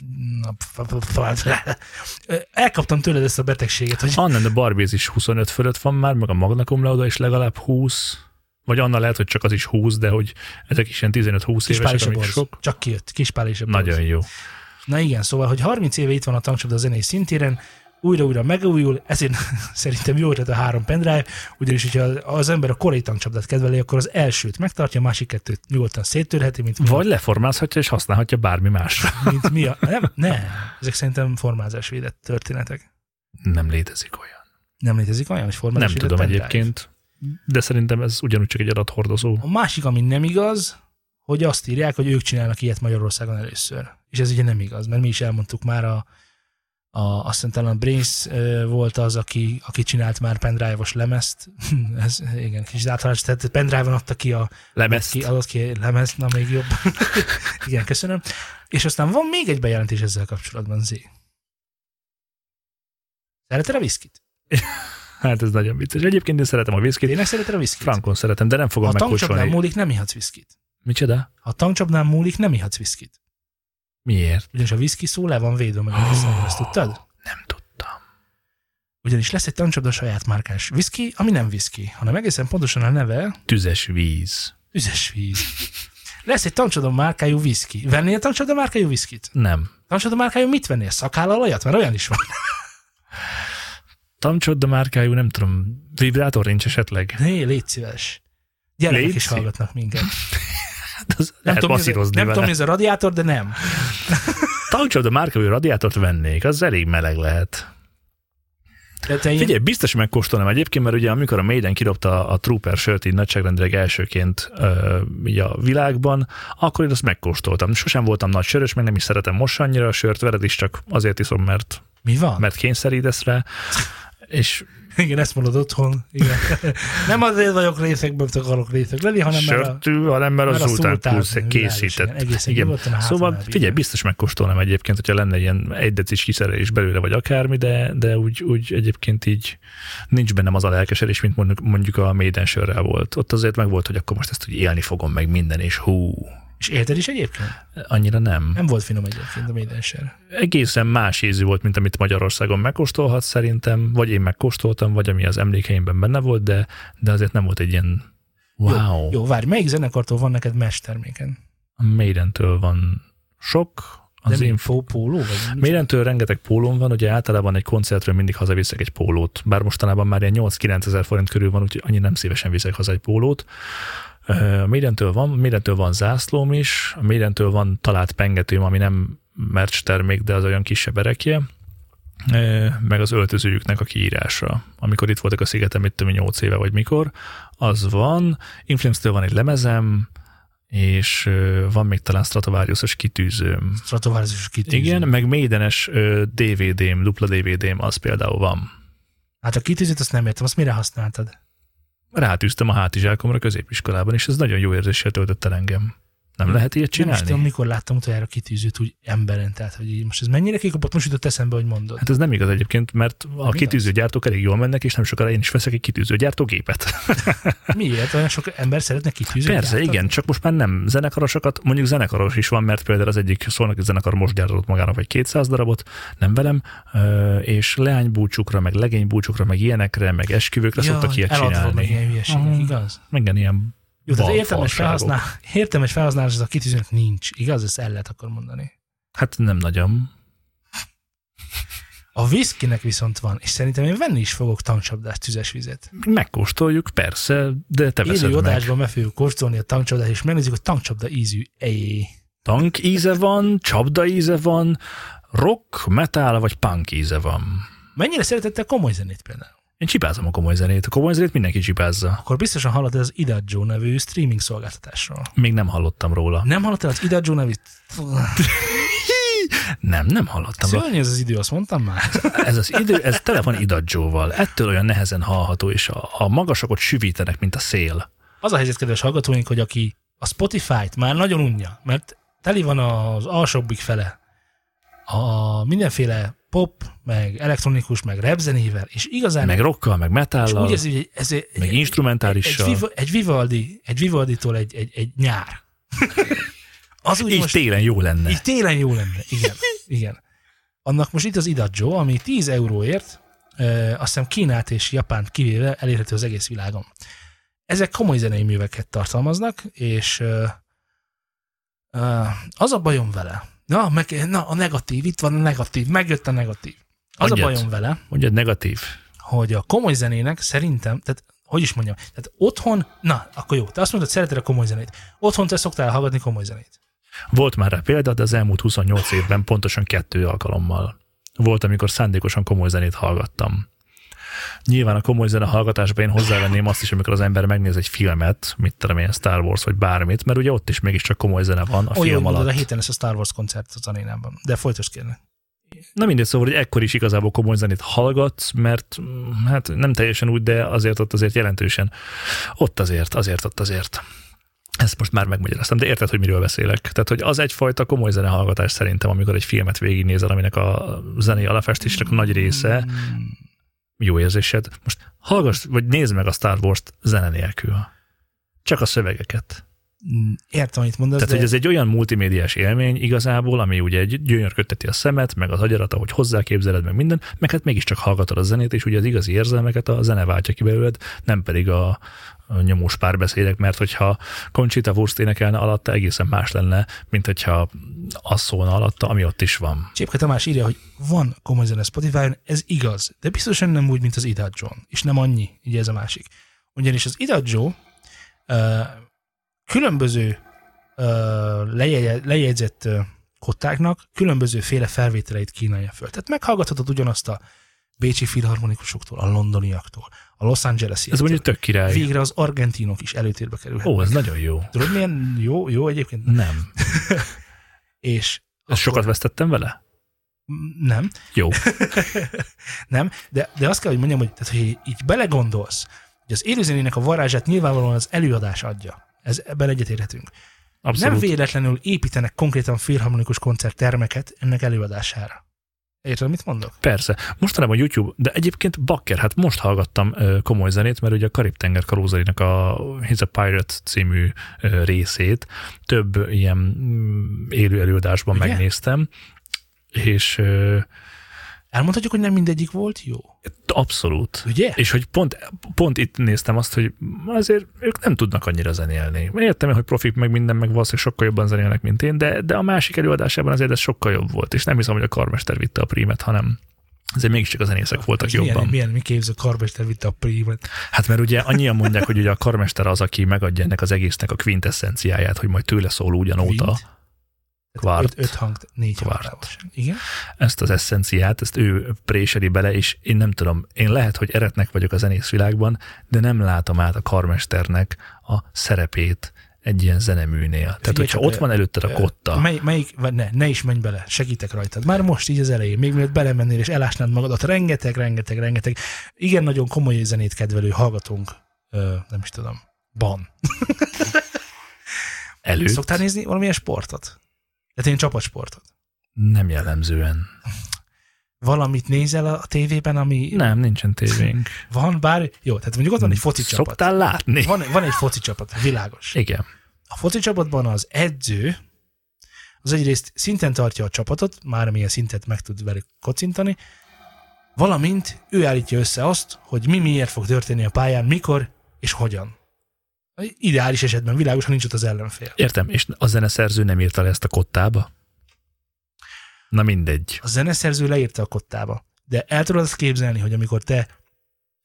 elkaptam tőled ezt a betegséget, hogy Annan a Barbies is 25 fölött van már, meg a Magna Cum Laude is legalább 20, vagy Anna lehet, hogy csak az is 20, de hogy ezek is ilyen 15-20 Kispál évesek, amik sok. Csak kijött. Kispál és a borz. Nagyon jó. Na igen, szóval, hogy 30 éve itt van a tankcsapda a zenei szintéren, újra-újra megújul, ezért *laughs* szerintem jó ötlet a három pendrive, ugyanis, hogyha az ember a korai tankcsapdát kedveli, akkor az elsőt megtartja, a másik kettőt nyugodtan széttörheti, mint, Vagy leformázhatja és használhatja bármi másra. *laughs* mint mi a... Nem, nem, ezek szerintem formázásvédett történetek. Nem létezik olyan. Nem létezik olyan, hogy Nem formázásvédett tudom pendrive? egyébként, de szerintem ez ugyanúgy csak egy adathordozó. A másik, ami nem igaz, hogy azt írják, hogy ők csinálnak ilyet Magyarországon először. És ez ugye nem igaz, mert mi is elmondtuk már a, a azt hiszem talán Brace ö, volt az, aki, aki csinált már pendrive-os lemezt. *laughs* ez, igen, kicsit általános, tehát pendrive-on adta ki a Lemezt. ki, adott ki lemezt, na még jobb. *laughs* igen, köszönöm. És aztán van még egy bejelentés ezzel kapcsolatban, Zé. Szereted a viszkit? *laughs* Hát ez nagyon vicces. Egyébként én szeretem a viszkit. Tényleg szereted a viszkit? Frankon szeretem, de nem ha fogom a tankcsapnál múlik, nem ihatsz viszkit. Micsoda? Ha a tankcsapnál múlik, nem ihatsz viszkit. Miért? Ugyanis a viszki szó le van védve meg a viszonyban, ezt tudtad? Nem tudtam. Ugyanis lesz egy tankcsapda saját márkás viszki, ami nem viszki, hanem egészen pontosan a neve Tüzes víz. üzes víz. Lesz egy tankcsapda márkájú viszki. Vennél tankcsapda márkájú viszkit? Nem. Tankcsapda márkájú mit vennél? Szakállalajat? Mert olyan is van. Tamcsodda márkájú, nem tudom, vibrátor nincs esetleg. Né, légy szíves. Gyerekek is Légy hallgatnak minket. *laughs* Hát az Nem, tudom, ez, a- nem tudom, vele. ez a radiátor, de nem. Tamcsodda márkájú radiátort vennék, az elég meleg lehet. De te Figyelj, biztos hogy megkóstolnám egyébként, mert ugye amikor a Maiden kidobta a Trooper sört így nagyságrendileg elsőként ö, így a világban, akkor én azt megkóstoltam. Sosem voltam nagy sörös, meg nem is szeretem most annyira a sört, vered is csak azért iszom, mert, mi van? mert kényszerítesz rá. És Igen, ezt mondod otthon. Igen. *laughs* nem azért vagyok részekből, mert akarok részek lenni, hanem mert a, sörtű, hanem mert, mert a a Sultán szultán, Plusz világos, készített. igen, egészen Igen. a hátán Szóval figyelj, biztos megkóstolnám egyébként, hogyha lenne ilyen egy decis kiszerelés belőle, vagy akármi, de, de úgy, úgy egyébként így nincs bennem az a lelkesedés, mint mondjuk, mondjuk a Maiden sörrel volt. Ott azért meg volt, hogy akkor most ezt úgy élni fogom meg minden, és hú, És érted is egyébként? annyira nem. Nem volt finom egyébként a Maiden sör. Egészen más ízű volt, mint amit Magyarországon megkóstolhat szerintem, vagy én megkóstoltam, vagy ami az emlékeimben benne volt, de, de azért nem volt egy ilyen wow. Jó, jó, várj, melyik zenekartól van neked mesterméken? A Maidentől van sok, Az nem én info póló? Maidentől rengeteg pólóm van, ugye általában egy koncertről mindig hazaviszek egy pólót, bár mostanában már ilyen 8-9 ezer forint körül van, úgyhogy annyi nem szívesen viszek haza egy pólót. Ö, Maidentől van, Maidentől van zászlóm is, a Maidentől van talált pengetőm, ami nem merch termék, de az olyan kisebb erekje, meg az öltözőjüknek a kiírása. Amikor itt voltak a szigeten, mit tudom, 8 éve vagy mikor, az van. Inflames-től van egy lemezem, és van még talán Stratovarius-os kitűzőm. Stratovarius kitűző. Igen, meg Maidenes ö, DVD-m, dupla DVD-m, az például van. Hát a kitűzőt azt nem értem, azt mire használtad? Rátűztem a hátizsákomra középiskolában, és ez nagyon jó érzéssel töltött el engem. Nem lehet ilyet Nem is tudom, csinálni? mikor láttam utoljára kitűzőt úgy emberen, tehát hogy így most ez mennyire kikapott, most jutott eszembe, hogy mondod. Hát ez nem igaz egyébként, mert a igaz? kitűzőgyártók elég jól mennek, és nem sokára én is veszek egy kitűzőgyártógépet. *laughs* Miért? Olyan sok ember szeretne kitűzőt Persze, gyártatni? igen, csak most már nem zenekarosokat, mondjuk zenekaros is van, mert például az egyik szólnak egy zenekar most gyártott magának vagy 200 darabot, nem velem, és leánybúcsukra, meg legénybúcsukra, meg ilyenekre, meg esküvőkre szoktak ilyet eladva meg csinálni. ilyen hülyeségek, Aha. igaz? Meg ilyen Jó, tehát értelmes, felhasznál, értelmes felhasználás az a kitűzőnek nincs, igaz? Ezt el lehet akkor mondani. Hát nem nagyon. A whiskynek viszont van, és szerintem én venni is fogok tankcsapdás tüzes vizet. Megkóstoljuk, persze, de te veszed Élő adásban meg fogjuk kóstolni a tankcsapdát, és megnézzük, hogy tankcsapda ízű. Ejé. Tank íze van, csapda íze van, rock, metal vagy punk íze van. Mennyire szeretette a komoly zenét például? Én csipázom a komoly zenét. A komoly zenét mindenki csipázza. Akkor biztosan hallottad az Idadjo nevű streaming szolgáltatásról. Még nem hallottam róla. Nem hallottad az Idadjo nevű? *laughs* Nem, nem hallottam. Szörnyű ez az idő, azt mondtam már. *laughs* Ez az idő, ez tele van idadzsóval. Ettől olyan nehezen hallható, és a, a magasakot süvítenek, mint a szél. Az a helyzet, kedves hallgatóink, hogy aki a Spotify-t már nagyon unja, mert teli van az alsóbbik fele a mindenféle pop, meg elektronikus, meg rap zenével, és igazán Meg rockkal, meg és metállal, úgy érzi, hogy ez egy, meg egy, instrumentálissal. Viva, egy Vivaldi, egy Vivaldi-tól egy, egy, egy nyár. *laughs* Az úgy Így most, télen jó lenne. így télen jó lenne. Igen, *laughs* igen. Annak most itt az Idadjo, ami 10 euróért, ö, azt hiszem Kínát és Japánt kivéve elérhető az egész világon. Ezek komoly zenei műveket tartalmaznak, és ö, ö, az a bajom vele, na, meg, na, a negatív, itt van a negatív, megjött a negatív. Az Mondjad. a bajom vele, Mondjad negatív. hogy a komoly zenének szerintem, tehát hogy is mondjam, tehát otthon, na, akkor jó, te azt mondod, szereted a komoly zenét. Otthon te szoktál hallgatni komoly zenét. Volt már rá példa, de az elmúlt 28 évben pontosan kettő alkalommal. Volt, amikor szándékosan komoly zenét hallgattam. Nyilván a komoly zene hallgatásban én hozzávenném azt is, amikor az ember megnéz egy filmet, mit tudom én, Star Wars vagy bármit, mert ugye ott is mégiscsak komoly zene van a Olyan, film hogy mondod, alatt. a héten lesz a Star Wars koncert az arénában. De folytasd kérlek. Na mindegy, szóval, hogy ekkor is igazából komoly zenét hallgatsz, mert mm, hát nem teljesen úgy, de azért ott azért jelentősen. Ott azért, azért, ott azért. Ezt most már megmagyaráztam, de érted, hogy miről beszélek. Tehát, hogy az egyfajta komoly zenehallgatás szerintem, amikor egy filmet végignézel, aminek a zenei alapfestésnek nagy része jó érzésed. Most hallgass, vagy nézd meg a Star Wars-t zene nélkül. Csak a szövegeket. Mm, Értem, amit mondasz, Tehát, de hogy ez egy olyan multimédiás élmény igazából, ami ugye egy gyönyörködteti a szemet, meg az agyarat, ahogy hozzáképzeled, meg minden, meg hát mégiscsak hallgatod a zenét, és ugye az igazi érzelmeket a zene váltja ki belőled, nem pedig a, a nyomós párbeszédek, mert hogyha Conchita Wurst énekelne alatta, egészen más lenne, mint hogyha az szólna alatta, ami ott is van. Csépke Tamás írja, hogy van komoly zene Spotify-on, ez igaz, de biztosan nem úgy, mint az Idadjo. És nem annyi, ugye ez a másik. Ugyanis az Idadjo uh, különböző uh, lejegy, lejegyzett uh, kottáknak különböző féle felvételeit kínálja föl. Tehát meghallgathatod ugyanazt a bécsi filharmonikusoktól, a londoniaktól, a Los Angeles-iaktól. Ez mondjuk tök király. Végre az argentinok is előtérbe kerülhetnek. Ó, ez nagyon jó. Tudod, milyen jó, jó egyébként? Nem. *laughs* És Ezt sokat vesztettem vele? nem, Jó. *laughs* nem, de, de azt kell, hogy mondjam, hogy, tehát, hogy így belegondolsz, hogy az élőzenének a varázsát nyilvánvalóan az előadás adja. Ez, ebben egyetérhetünk. Abszolút. Nem véletlenül építenek konkrétan filharmonikus koncerttermeket ennek előadására. Érted, mit mondok? Persze. Mostanában YouTube, de egyébként bakker, hát most hallgattam komoly zenét, mert ugye a Karib-tenger kalózainak a He's a Pirate című részét több ilyen mm, élő előadásban Ugye? megnéztem, és Elmondhatjuk, hogy nem mindegyik volt jó. abszolút. Ugye? És hogy pont, pont itt néztem azt, hogy azért ők nem tudnak annyira zenélni. Értem én, hogy profik meg minden, meg valószínűleg sokkal jobban zenélnek, mint én, de, de a másik előadásában azért ez sokkal jobb volt. És nem hiszem, hogy a karmester vitte a prímet, hanem azért mégiscsak a zenészek voltak Ez jobban. Milyen, milyen, mi képző karmester vitte a prímet. Hát mert ugye annyian mondják, hogy ugye a karmester az, aki megadja ennek az egésznek a quintessenciáját, hogy majd tőle szól ugyanóta Quint? Kvart. Öt, öt hang, négy Kvart. Igen? ezt az eszenciát, ezt ő préseli bele, és én nem tudom, én lehet, hogy eretnek vagyok a zenészvilágban, de nem látom át a karmesternek a szerepét egy ilyen zeneműnél. Tehát, Figyelj hogyha ott van előtted a kotta, Mely, melyik, ne, ne is menj bele, segítek rajtad. Már most így az elején, még mielőtt belemennél és elásnád magadat, rengeteg, rengeteg, rengeteg, igen nagyon komoly zenét kedvelő hallgatónk, ö, nem is tudom, van. előtt Szoktál nézni valamilyen sportot? Tehát én csapatsportot. nem jellemzően. Valamit nézel a tévében, ami Nem, nincsen tévénk. *laughs* van, bár jó, tehát mondjuk ott van egy foci csapat. Szoktál látni? Van, van egy foci csapat, világos. Igen. A foci csapatban az edző az egyrészt szinten tartja a csapatot, már milyen szintet meg tud velük kocintani, valamint ő állítja össze azt, hogy mi miért fog történni a pályán, mikor és hogyan. Ideális esetben világos, ha nincs ott az ellenfél. Értem, és a zeneszerző nem írta le ezt a kottába? Na mindegy. A zeneszerző leírta a kottába, de el tudod azt képzelni, hogy amikor te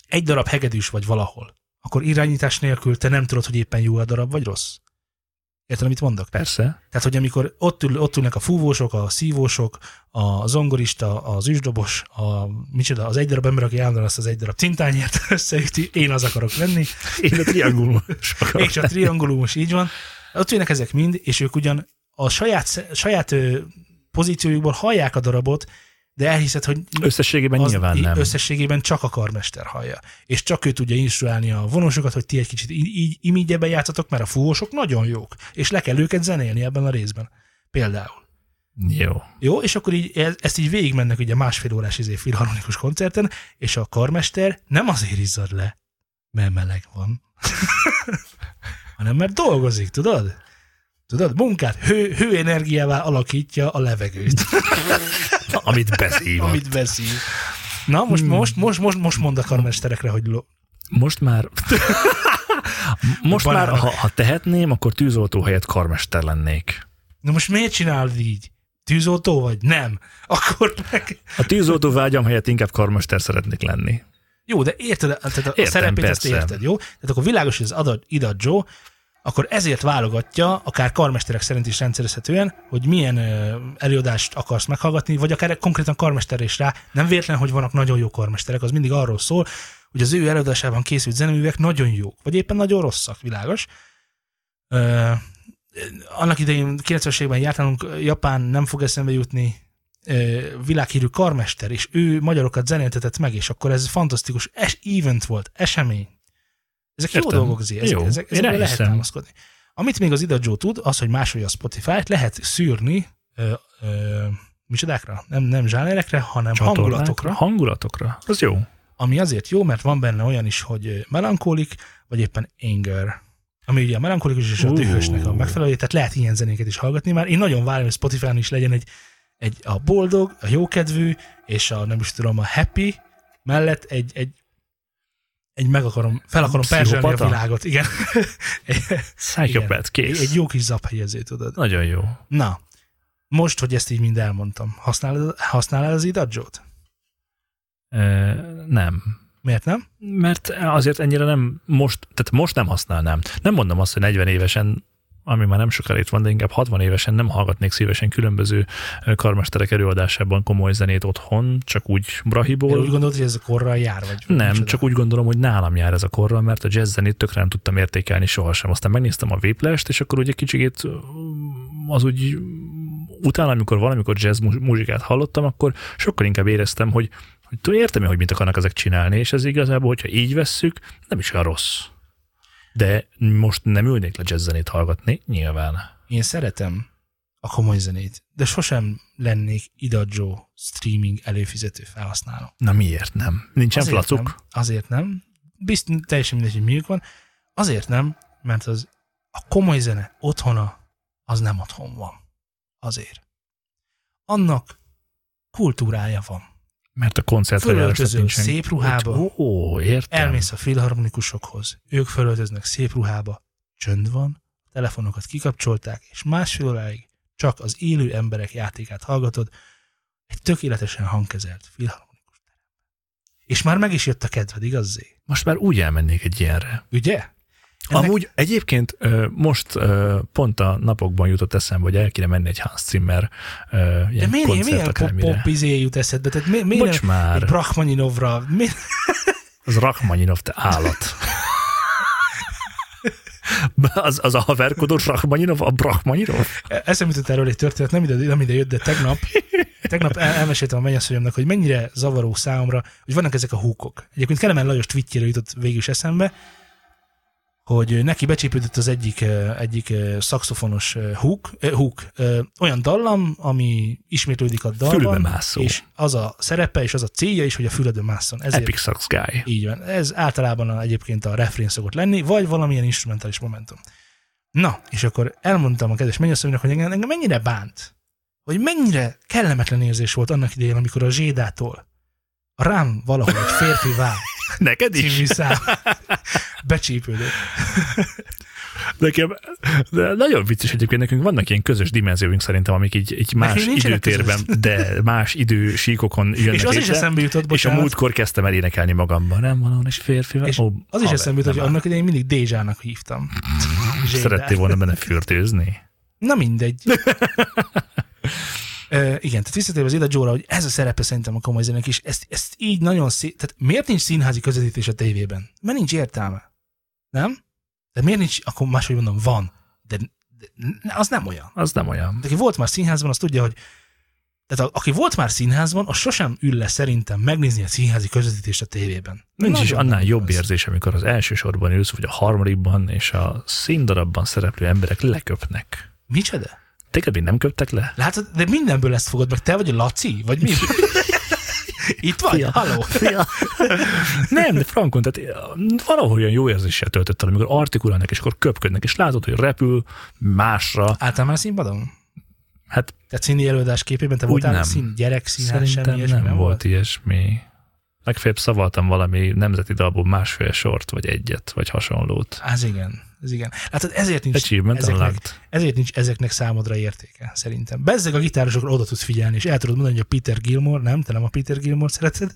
egy darab hegedűs vagy valahol, akkor irányítás nélkül te nem tudod, hogy éppen jó a darab vagy rossz. Érted, amit mondok? Persze. Tehát, hogy amikor ott, ül, ott ülnek a fúvósok, a szívósok, a zongorista, az üsdobos, a, micsoda, az egy darab ember, aki állandóan azt az egy darab cintányért *laughs* összeüti, én az akarok lenni, Én a triangulus *laughs* akarok és a triangulumos, így van. Ott ülnek ezek mind, és ők ugyan a saját, saját pozíciójukból hallják a darabot, de elhiszed, hogy Összességében az nyilván nem. összességében csak a karmester hallja. És csak ő tudja instruálni a vonósokat, hogy ti egy kicsit így, imígyebben játszatok, mert a fúvósok nagyon jók, és le kell őket zenélni ebben a részben. Például. Jó. Jó, és akkor így, e- ezt így végigmennek ugye másfél órás izé filharmonikus koncerten, és a karmester nem azért izzad le, mert meleg van, *laughs* hanem mert dolgozik, tudod? Tudod, munkát, hő, hőenergiával alakítja a levegőt, *laughs* Amit beszív. amit beszív. Na, most, Hmm. most, most, most, most mond a karmesterekre, hogy lo- Most már... *laughs* Most Banán. már, ha, ha tehetném, akkor tűzoltó helyett karmester lennék. Na most miért csinálod így? Tűzoltó vagy? Nem. *laughs* Akkor meg... A tűzoltó vágyam helyett inkább karmester szeretnék lenni. Jó, de érted, tehát a Értem, szerepét ezt persze. érted, jó? Tehát akkor világos, hogy az Ada, Ida Joe, akkor ezért válogatja, akár karmesterek szerint is rendszerezhetően, hogy milyen előadást akarsz meghallgatni, vagy akár konkrétan karmester is rá. Nem véletlen, hogy vannak nagyon jó karmesterek, az mindig arról szól, hogy az ő előadásában készült zeneművek nagyon jók, vagy éppen nagyon rosszak, világos. Ö, annak idején 90-es években jártálunk, Japán nem fog eszembe jutni, világhírű karmester, és ő magyarokat zenéltetett meg, és akkor ez fantasztikus es event volt, esemény. Ezek jó Értem. dolgok, Zé, ezek, Jó. ezek, Én ezekre lehet támaszkodni. Amit még az Ida Joe tud, az, hogy másolja a Spotify-t, lehet szűrni ö, ö, micsodákra? Nem, nem zsánerekre, hanem Csatornákra, hangulatokra, Hangulatokra. Az jó. ami azért jó, mert van benne olyan is, hogy melankolik, vagy éppen anger. Ami ugye a melankolikus és a dühösnek a megfelelő, tehát lehet ilyen zenéket is hallgatni már. Én nagyon várom, hogy Spotify-on is legyen egy, egy a boldog, a jókedvű, és a nem is tudom, a happy mellett egy, egy egy meg akarom, fel akarom perzselni a világot, igen. *laughs* Psychopath, kész. egy jó kis zaphelyező, tudod. Nagyon jó. Na, most, hogy ezt így mind elmondtam, használod, használod az idadzsót? E, nem. Miért nem? Mert azért ennyire nem most, tehát most nem használnám. Nem mondom azt, hogy 40 évesen ami már nem sokára itt van, de inkább 60 évesen nem hallgatnék szívesen különböző karmesterek előadásában komoly zenét otthon, csak úgy brahiból. úgy gondolod, hogy ez a korral jár? Vagy Nem, micsoda? csak úgy gondolom, hogy nálam jár ez a korral, mert a jazz zenét tökre nem tudtam értékelni sohasem. Aztán megnéztem a Whiplash-t, és akkor ugye kicsikét mm, az úgy utána, amikor valamikor jazz mu- muzsikát hallottam, akkor sokkal inkább éreztem, hogy, hogy értem hogy mit akarnak ezek csinálni, és ez igazából, hogyha így vesszük, nem is olyan rossz. De most nem ülnék le jazz zenét hallgatni, nyilván. Én szeretem a komoly zenét, de sosem lennék Idadzsó streaming előfizető felhasználó. Na miért nem? Nincsen Azért flacuk? Nem, azért nem. Biztos teljesen mindegy, hogy miük van. Azért nem, mert az a komoly zene otthona, az nem otthon van. Azért. Annak kultúrája van. Mert a koncertre Fölöltözöl szép ruhába. Ó, ó, értem. Elmész a filharmonikusokhoz, ők fölöltöznek szép ruhába, csönd van, a telefonokat kikapcsolták, és másfél óráig csak az élő emberek játékát hallgatod, egy tökéletesen hangkezelt filharmonikus teremben. És már meg is jött a kedved, igaz Zé? Most már úgy elmennék egy ilyenre. Ugye? Ennek... Amúgy egyébként most pont a napokban jutott eszembe, hogy el kéne menni egy Hans Zimmer ö, De ilyen miért, koncert miért pop, akármire. pop izé jut eszedbe? Tehát mi, miért Bocs már, egy Brachmaninovra? Mi, az Rachmaninov, te állat. *laughs* az, az a haverkodós Rachmaninov, a Brachmaninov? eszembe jutott erről egy történet, nem ide, nem ide jött, de tegnap, *laughs* tegnap el, elmeséltem a mennyasszonyomnak, hogy mennyire zavaró számomra, hogy vannak ezek a húkok. Egyébként Kelemen Lajos tweetjére jutott végül is eszembe, hogy neki becsípődött az egyik, eh, egyik eh, szaxofonos eh, húk eh, olyan dallam, ami ismétlődik a Fülbe dalban, mászó. és az a szerepe, és az a célja is, hogy a füledön másszon. Ezért Epic Sax Guy. így van. Ez általában egyébként a refrén szokott lenni, vagy valamilyen instrumentális momentum. Na, és akkor elmondtam a kedves mennyasszonynak, hogy engem, engem mennyire bánt, hogy mennyire kellemetlen érzés volt annak idején, amikor a Zsédától rám valahol egy férfi vár Neked is? című szám becsípődött. Nekem, de nagyon vicces egyébként, nekünk vannak ilyen közös dimenzióink szerintem, amik így, így más időtérben, de más idősíkokon jönnek És az is eszembe jutott, És a bocsánat, múltkor kezdtem el énekelni magamban. Nem valahol egy férfi. és Ó, az is eszembe jutott, hogy annak idején mindig Dézsának hívtam. Zsédát. Szerettél volna benne fürdőzni? Na mindegy. *laughs* Igen, tehát visszatérve az Ida Jóra, hogy ez a szerepe szerintem a komoly zenek is, ezt, ezt így nagyon szép, tehát miért nincs színházi közvetítés a tévében? Mert nincs értelme. Nem? De miért nincs, akkor máshogy mondom, van, de, de az nem olyan. Az nem olyan. De aki volt már színházban, az tudja, hogy tehát a, aki volt már színházban, az sosem ül le szerintem megnézni a színházi közvetítést a tévében. Nincs is annál jobb az. érzés, amikor az első sorban ülsz, vagy a harmadikban, és a színdarabban szereplő emberek leköpnek. Micsoda? Téged még nem köptek le? Látod, de mindenből ezt fogod meg. Te vagy a Laci? Vagy mi? *laughs* Itt vagy? Fia. Halló? Nem, de frankon, tehát eh, valahol olyan jó érzéssel töltött el, amikor artikulálnak, és akkor köpködnek, és látod, hogy repül másra. Álltál már színpadon? Hát Tehát színi előadás képében te voltál nem. szín, gyerek szerintem semmi nem, nem volt ilyesmi. Legfeljebb szavaltam valami nemzeti dalból másfél sort, vagy egyet, vagy hasonlót. Az igen, ez igen. Látod, ezért nincs, ezeknek, ezért nincs ezeknek számodra értéke, szerintem. Bezzeg a gitárosokra oda tudsz figyelni, és el tudod mondani, hogy a Peter Gilmore, nem? Te nem a Peter Gilmore szereted?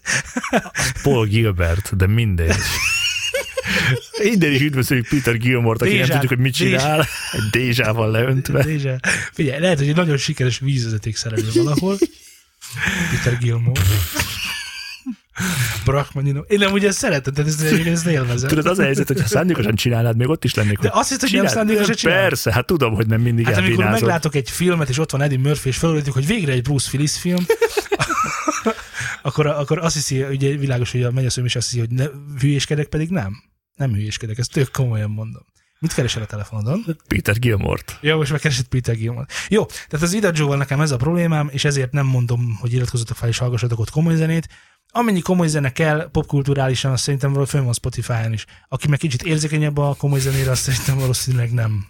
*laughs* Paul Gilbert, de mindegy. *laughs* Innen is üdvözöljük Peter Gilmore-t, aki nem Dézsát- tudjuk, hogy mit csinál. Egy dézsával leöntve. Dézse. Figyelj, lehet, hogy egy nagyon sikeres vízvezeték szerelő valahol. *laughs* Peter Gilmore. Brachmanino. Én nem ugye szeretem, tehát ezt, én ezt élvezem. Tudod, az a helyzet, hogy ha szándékosan csinálnád, még ott is lennék. De azt hiszed, hogy nem szándékosan csinálod? Persze, hát tudom, hogy nem mindig Hát amikor elbínázod. meglátok egy filmet, és ott van Eddie Murphy, és felülítjük, hogy végre egy Bruce Willis film, *laughs* akkor, akkor azt hiszi, ugye világos, hogy a mennyasszony is azt hiszi, hogy ne, hülyéskedek, pedig nem. Nem hülyéskedek, ezt tök komolyan mondom. Mit keresel a telefonodon? Peter Gilmore-t. Jó, most megkeresett Peter Gilmore. Jó, tehát az Ida Joe-val nekem ez a problémám, és ezért nem mondom, hogy iratkozzatok fel és hallgassatok ott komoly zenét. Amennyi komoly zene kell, popkulturálisan, azt szerintem valahogy fönn van Spotify-on is. Aki meg kicsit érzékenyebb a komoly zenére, azt szerintem valószínűleg nem.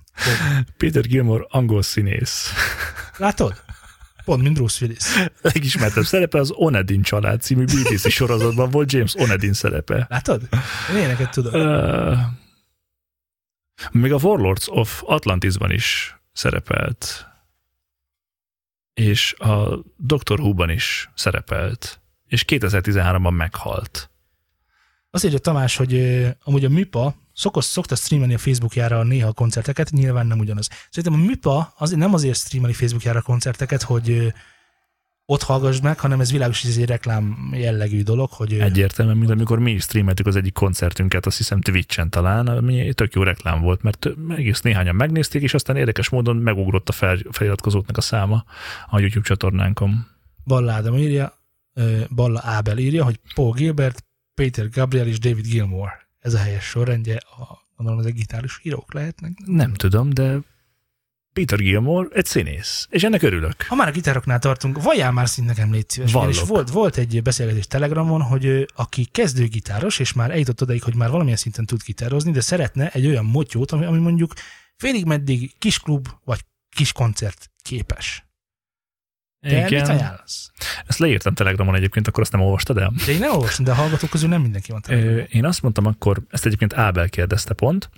Peter Gilmore angol színész. Látod? Pont, mint Bruce Willis. Legismertebb szerepe az Onedin család című BBC sorozatban volt James Onedin szerepe. Látod? Én ilyeneket tudom. Uh, még a Warlords of Atlantisban is szerepelt. És a Doctor Who-ban is szerepelt. És 2013-ban meghalt. Azt írja Tamás, hogy amúgy a MIPA szokott, szokta streamelni a Facebookjára néha a koncerteket, nyilván nem ugyanaz. Szerintem a MIPA az nem azért streameli Facebookjára a koncerteket, hogy ott hallgass meg, hanem ez világos, ez egy reklám jellegű dolog, hogy ö, Egyértelműen, mint amikor mi is streameltük az egyik koncertünket, azt hiszem Twitch-en talán, ami tök jó reklám volt, mert egész néhányan megnézték, és aztán érdekes módon megugrott a fel, feliratkozóknak a száma a YouTube csatornánkon. Balla Ádám írja, Balla Ábel írja, hogy Paul Gilbert, Peter Gabriel és David Gilmore. Ez a helyes sorrendje, a, gondolom ezek gitáros írók lehetnek. Nem tudom, de Peter Gilmore egy színész, és ennek örülök. Ha már a gitároknál tartunk, vajjál már szint nekem légy szíves. És volt, volt egy beszélgetés Telegramon, hogy aki kezdő gitáros, és már eljutott odaig, hogy már valamilyen szinten tud gitározni, de szeretne egy olyan motyót, ami, ami mondjuk félig meddig kis klub vagy kis koncert képes. De mit ajánlasz? Ezt leírtam Telegramon egyébként, akkor azt nem olvastad el? De én nem olvastam, de a hallgatók közül nem mindenki van Telegramon. Én azt mondtam akkor, ezt egyébként Ábel kérdezte pont,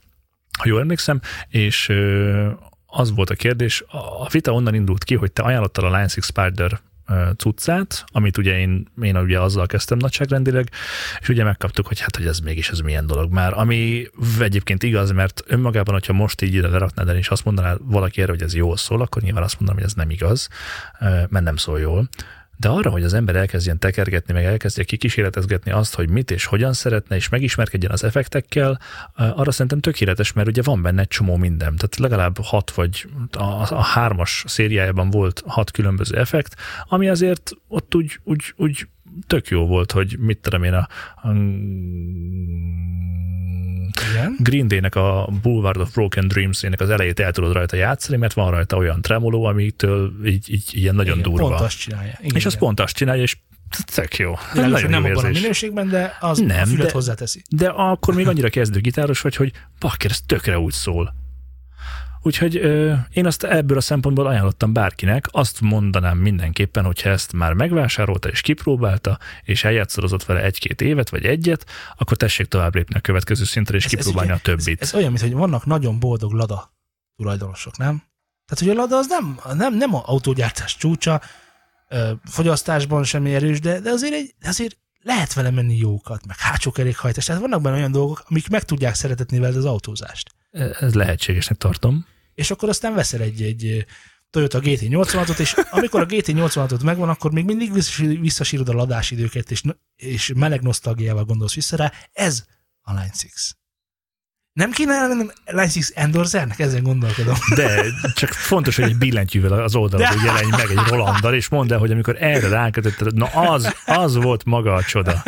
ha jól emlékszem, és az volt a kérdés, a vita onnan indult ki, hogy te ajánlottad a Line 6 Spider cuccát, amit ugye én, én ugye azzal kezdtem nagyságrendileg, és ugye megkaptuk, hogy hát, hogy ez mégis ez milyen dolog már, ami egyébként igaz, mert önmagában, hogyha most így ide leraknád el, és azt mondaná valaki erre, hogy ez jól szól, akkor nyilván azt mondanám, hogy ez nem igaz, mert nem szól jól. De arra, hogy az ember elkezdjen tekergetni, meg elkezdje kikísérletezgetni azt, hogy mit és hogyan szeretne, és megismerkedjen az effektekkel, arra szerintem tökéletes, mert ugye van benne egy csomó minden. Tehát legalább hat vagy a, a hármas szériájában volt hat különböző effekt, ami azért ott úgy, úgy, úgy tök jó volt, hogy mit tudom én a, a Igen. Green Day-nek a Boulevard of Broken Dreams-ének az elejét el tudod rajta játszani, mert van rajta olyan tremoló, amitől így, így ilyen nagyon igen, durva. Pont azt csinálja. Igen, és az pont azt csinálja, és tök jó. Nagyon nem abban a minőségben, de az nem, a fület de- hozzáteszi. De akkor még annyira kezdő gitáros vagy, hogy bakker, ez tökre úgy szól. Úgyhogy ö, én azt ebből a szempontból ajánlottam bárkinek, azt mondanám mindenképpen, hogyha ezt már megvásárolta és kipróbálta, és eljátszadozott vele egy-két évet vagy egyet, akkor tessék tovább lépni a következő szintre és Ez- ez kipróbálni ugye- a többit. Ez, ez olyan, mint hogy vannak nagyon boldog Lada tulajdonosok, nem? Tehát, hogy a Lada az nem, nem, nem a autógyártás csúcsa, fogyasztásban sem erős, de, de azért, egy, azért lehet vele menni jókat, meg hátsó kerékhajtás. Tehát vannak benne olyan dolgok, amik meg tudják szeretetni veled az autózást. Ez lehetségesnek tartom. És akkor aztán veszel egy, egy Toyota GT86-ot, és amikor a GT86-ot megvan, akkor még mindig visszas- visszasírod a ladás időket, és, és meleg nosztalgiával gondolsz vissza rá. Ez a Line 6. Nem kéne lennem Line 6 Endorzernek? Ezen gondolkodom. De csak fontos, hogy egy billentyűvel az oldalon jelenj meg egy Rolanddal, és mondd el, hogy amikor erre rákötötted, na az, az volt maga a csoda.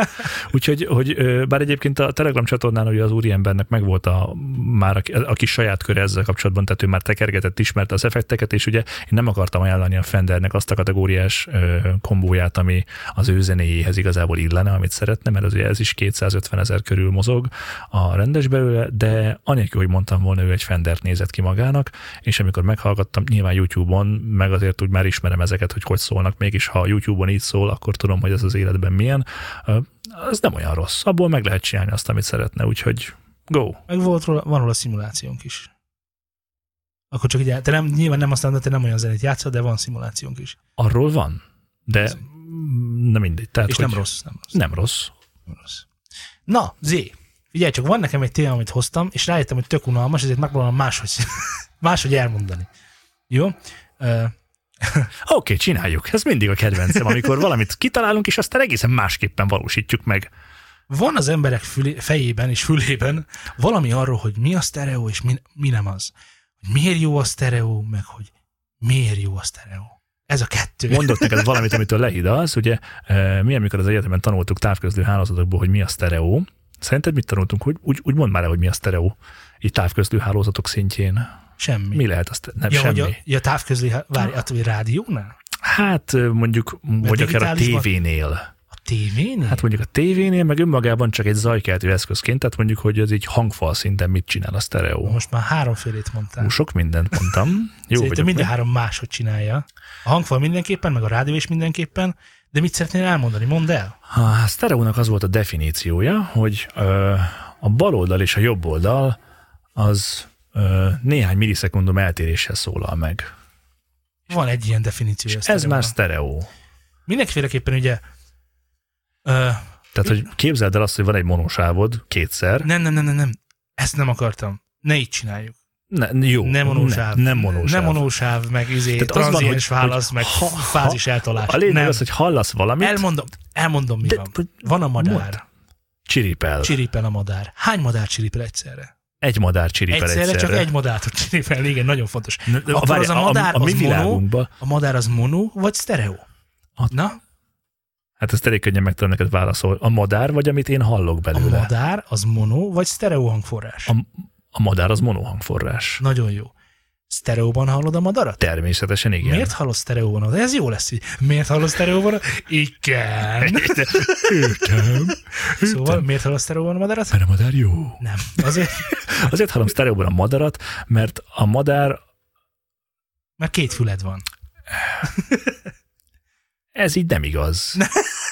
Úgyhogy, hogy, bár egyébként a Telegram csatornán ugye az úriembernek megvolt a, már a, a kis saját köre ezzel kapcsolatban, tehát ő már tekergetett, ismerte az effekteket, és ugye én nem akartam ajánlani a Fendernek azt a kategóriás kombóját, ami az ő zenéjéhez igazából illene, amit szeretne, mert az ugye ez is 250 ezer körül mozog a rendes belőle, de anélkül, hogy mondtam volna, ő egy Fendert nézett ki magának, és amikor meghallgattam, nyilván YouTube-on, meg azért úgy már ismerem ezeket, hogy hogy szólnak, mégis ha YouTube-on így szól, akkor tudom, hogy ez az életben milyen. Ö, Az nem olyan rossz. Abból meg lehet csinálni azt, amit szeretne, úgyhogy go. Meg volt róla, van róla szimulációnk is. Akkor csak így, te nem, nyilván nem azt mondod, te nem olyan zenét játszol, de van szimulációnk is. Arról van, de Ez- nem mindegy. Tehát, És hogy nem rossz, nem rossz. Nem rossz. Nem rossz. Na, Zé, figyelj csak, van nekem egy téma, amit hoztam, és rájöttem, hogy tök unalmas, ezért megpróbálom máshogy, *laughs* máshogy elmondani. Jó? Uh, *laughs* Oké, okay, csináljuk. Ez mindig a kedvencem, amikor valamit kitalálunk, és aztán egészen másképpen valósítjuk meg. van az emberek fülé, fejében és fülében valami arról, hogy mi a sztereó, és mi, mi nem az. Hogy miért jó a sztereó, meg hogy miért jó a sztereó. Ez a kettő. Mondok neked *laughs* valamit, amitől lehidalsz, ugye eh, mi, amikor az egyetemen tanultuk távközlő hálózatokból, hogy mi a sztereó. Szerinted mit tanultunk? Hogy, úgy, úgy mondd már el, hogy mi a sztereó. Így távközlő hálózatok szintjén. Semmi. Mi lehet azt? Nem, ja, semmi. hogy a, ja, távközli, várj, hát, hogy rádiónál? Hát mondjuk, vagy akár a tévénél. A tévénél? Hát mondjuk a tévénél, meg önmagában csak egy zajkeltő eszközként, tehát mondjuk, hogy az így hangfal szinten mit csinál a sztereó. Most már háromfélét mondtál. Hú, sok mindent mondtam. Jó Szerintem vagyok. mind a ne? három máshogy csinálja. A hangfal mindenképpen, meg a rádió is mindenképpen, de mit szeretnél elmondani? Mondd el. A sztereónak az volt a definíciója, hogy ö, a bal oldal és a jobb oldal az ö, néhány millisekundum eltéréssel szólal meg. Van egy ilyen definíciója. Ez sztereónak. már sztereó. Mindenféleképpen ugye ö, Tehát, hogy képzeld el azt, hogy van egy monosávod kétszer, nem, nem, nem, nem, nem. Ezt nem akartam. Ne így csináljuk. Ne, jó, Nem monósáv. Ne, nem monósáv. Nem monósáv, meg izé, Tehát az van, hogy- válasz, hogy meg ha- fázis eltolás. A lényeg nem. az, hogy hallasz valamit, Elmondom, elmondom, mi De- van. Van a madár. Mondd. csiripel. Csiripel a madár. Hány madár csiripel egyszerre? Egy madár csiripel Egyszerre, egyszerre. csak egy madár tud csiripelni, igen, nagyon fontos. De Akkor várj, az a madár, a, a, az mi mono? A madár az mono, vagy sztereó? A- Na, hát ezt elég könnyen meg tudom neked válaszolni. A madár, vagy amit én hallok a belőle? madár az mono, vagy sztereó hangforrás? A, a madár az monohangforrás. Nagyon jó. Sztereóban hallod a madarat? Természetesen igen. Miért hallod sztereóban? Ez jó lesz így. Miért hallod sztereóban? Igen. *laughs* Értem. Szóval miért hallod sztereóban a madarat? Mert a madár jó. Nem. Azért, *laughs* Azért hallom sztereóban a madarat, mert a madár, mert két füled van. ez így nem igaz. *laughs*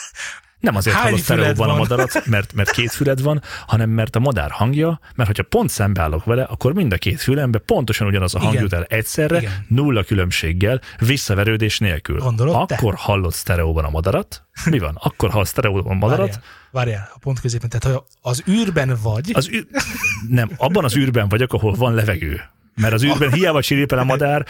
Nem azért Hány füled sztereóban a madarat, mert, mert két füled van, hanem mert a madár hangja, mert hogyha pont szembeállok vele, akkor mind a két fülembe pontosan ugyanaz a hang jut el egyszerre, Igen. nulla különbséggel, visszaverődés nélkül. Gondolod te? akkor hallod sztereóban a madarat. Mi van? Akkor sztereóban a madarat. Várjál, várjál, a pont középen. Tehát, ha az űrben vagy, Az űr... Nem, abban az űrben vagyok, ahol van levegő. Mert az űrben hiába csiripel a madár,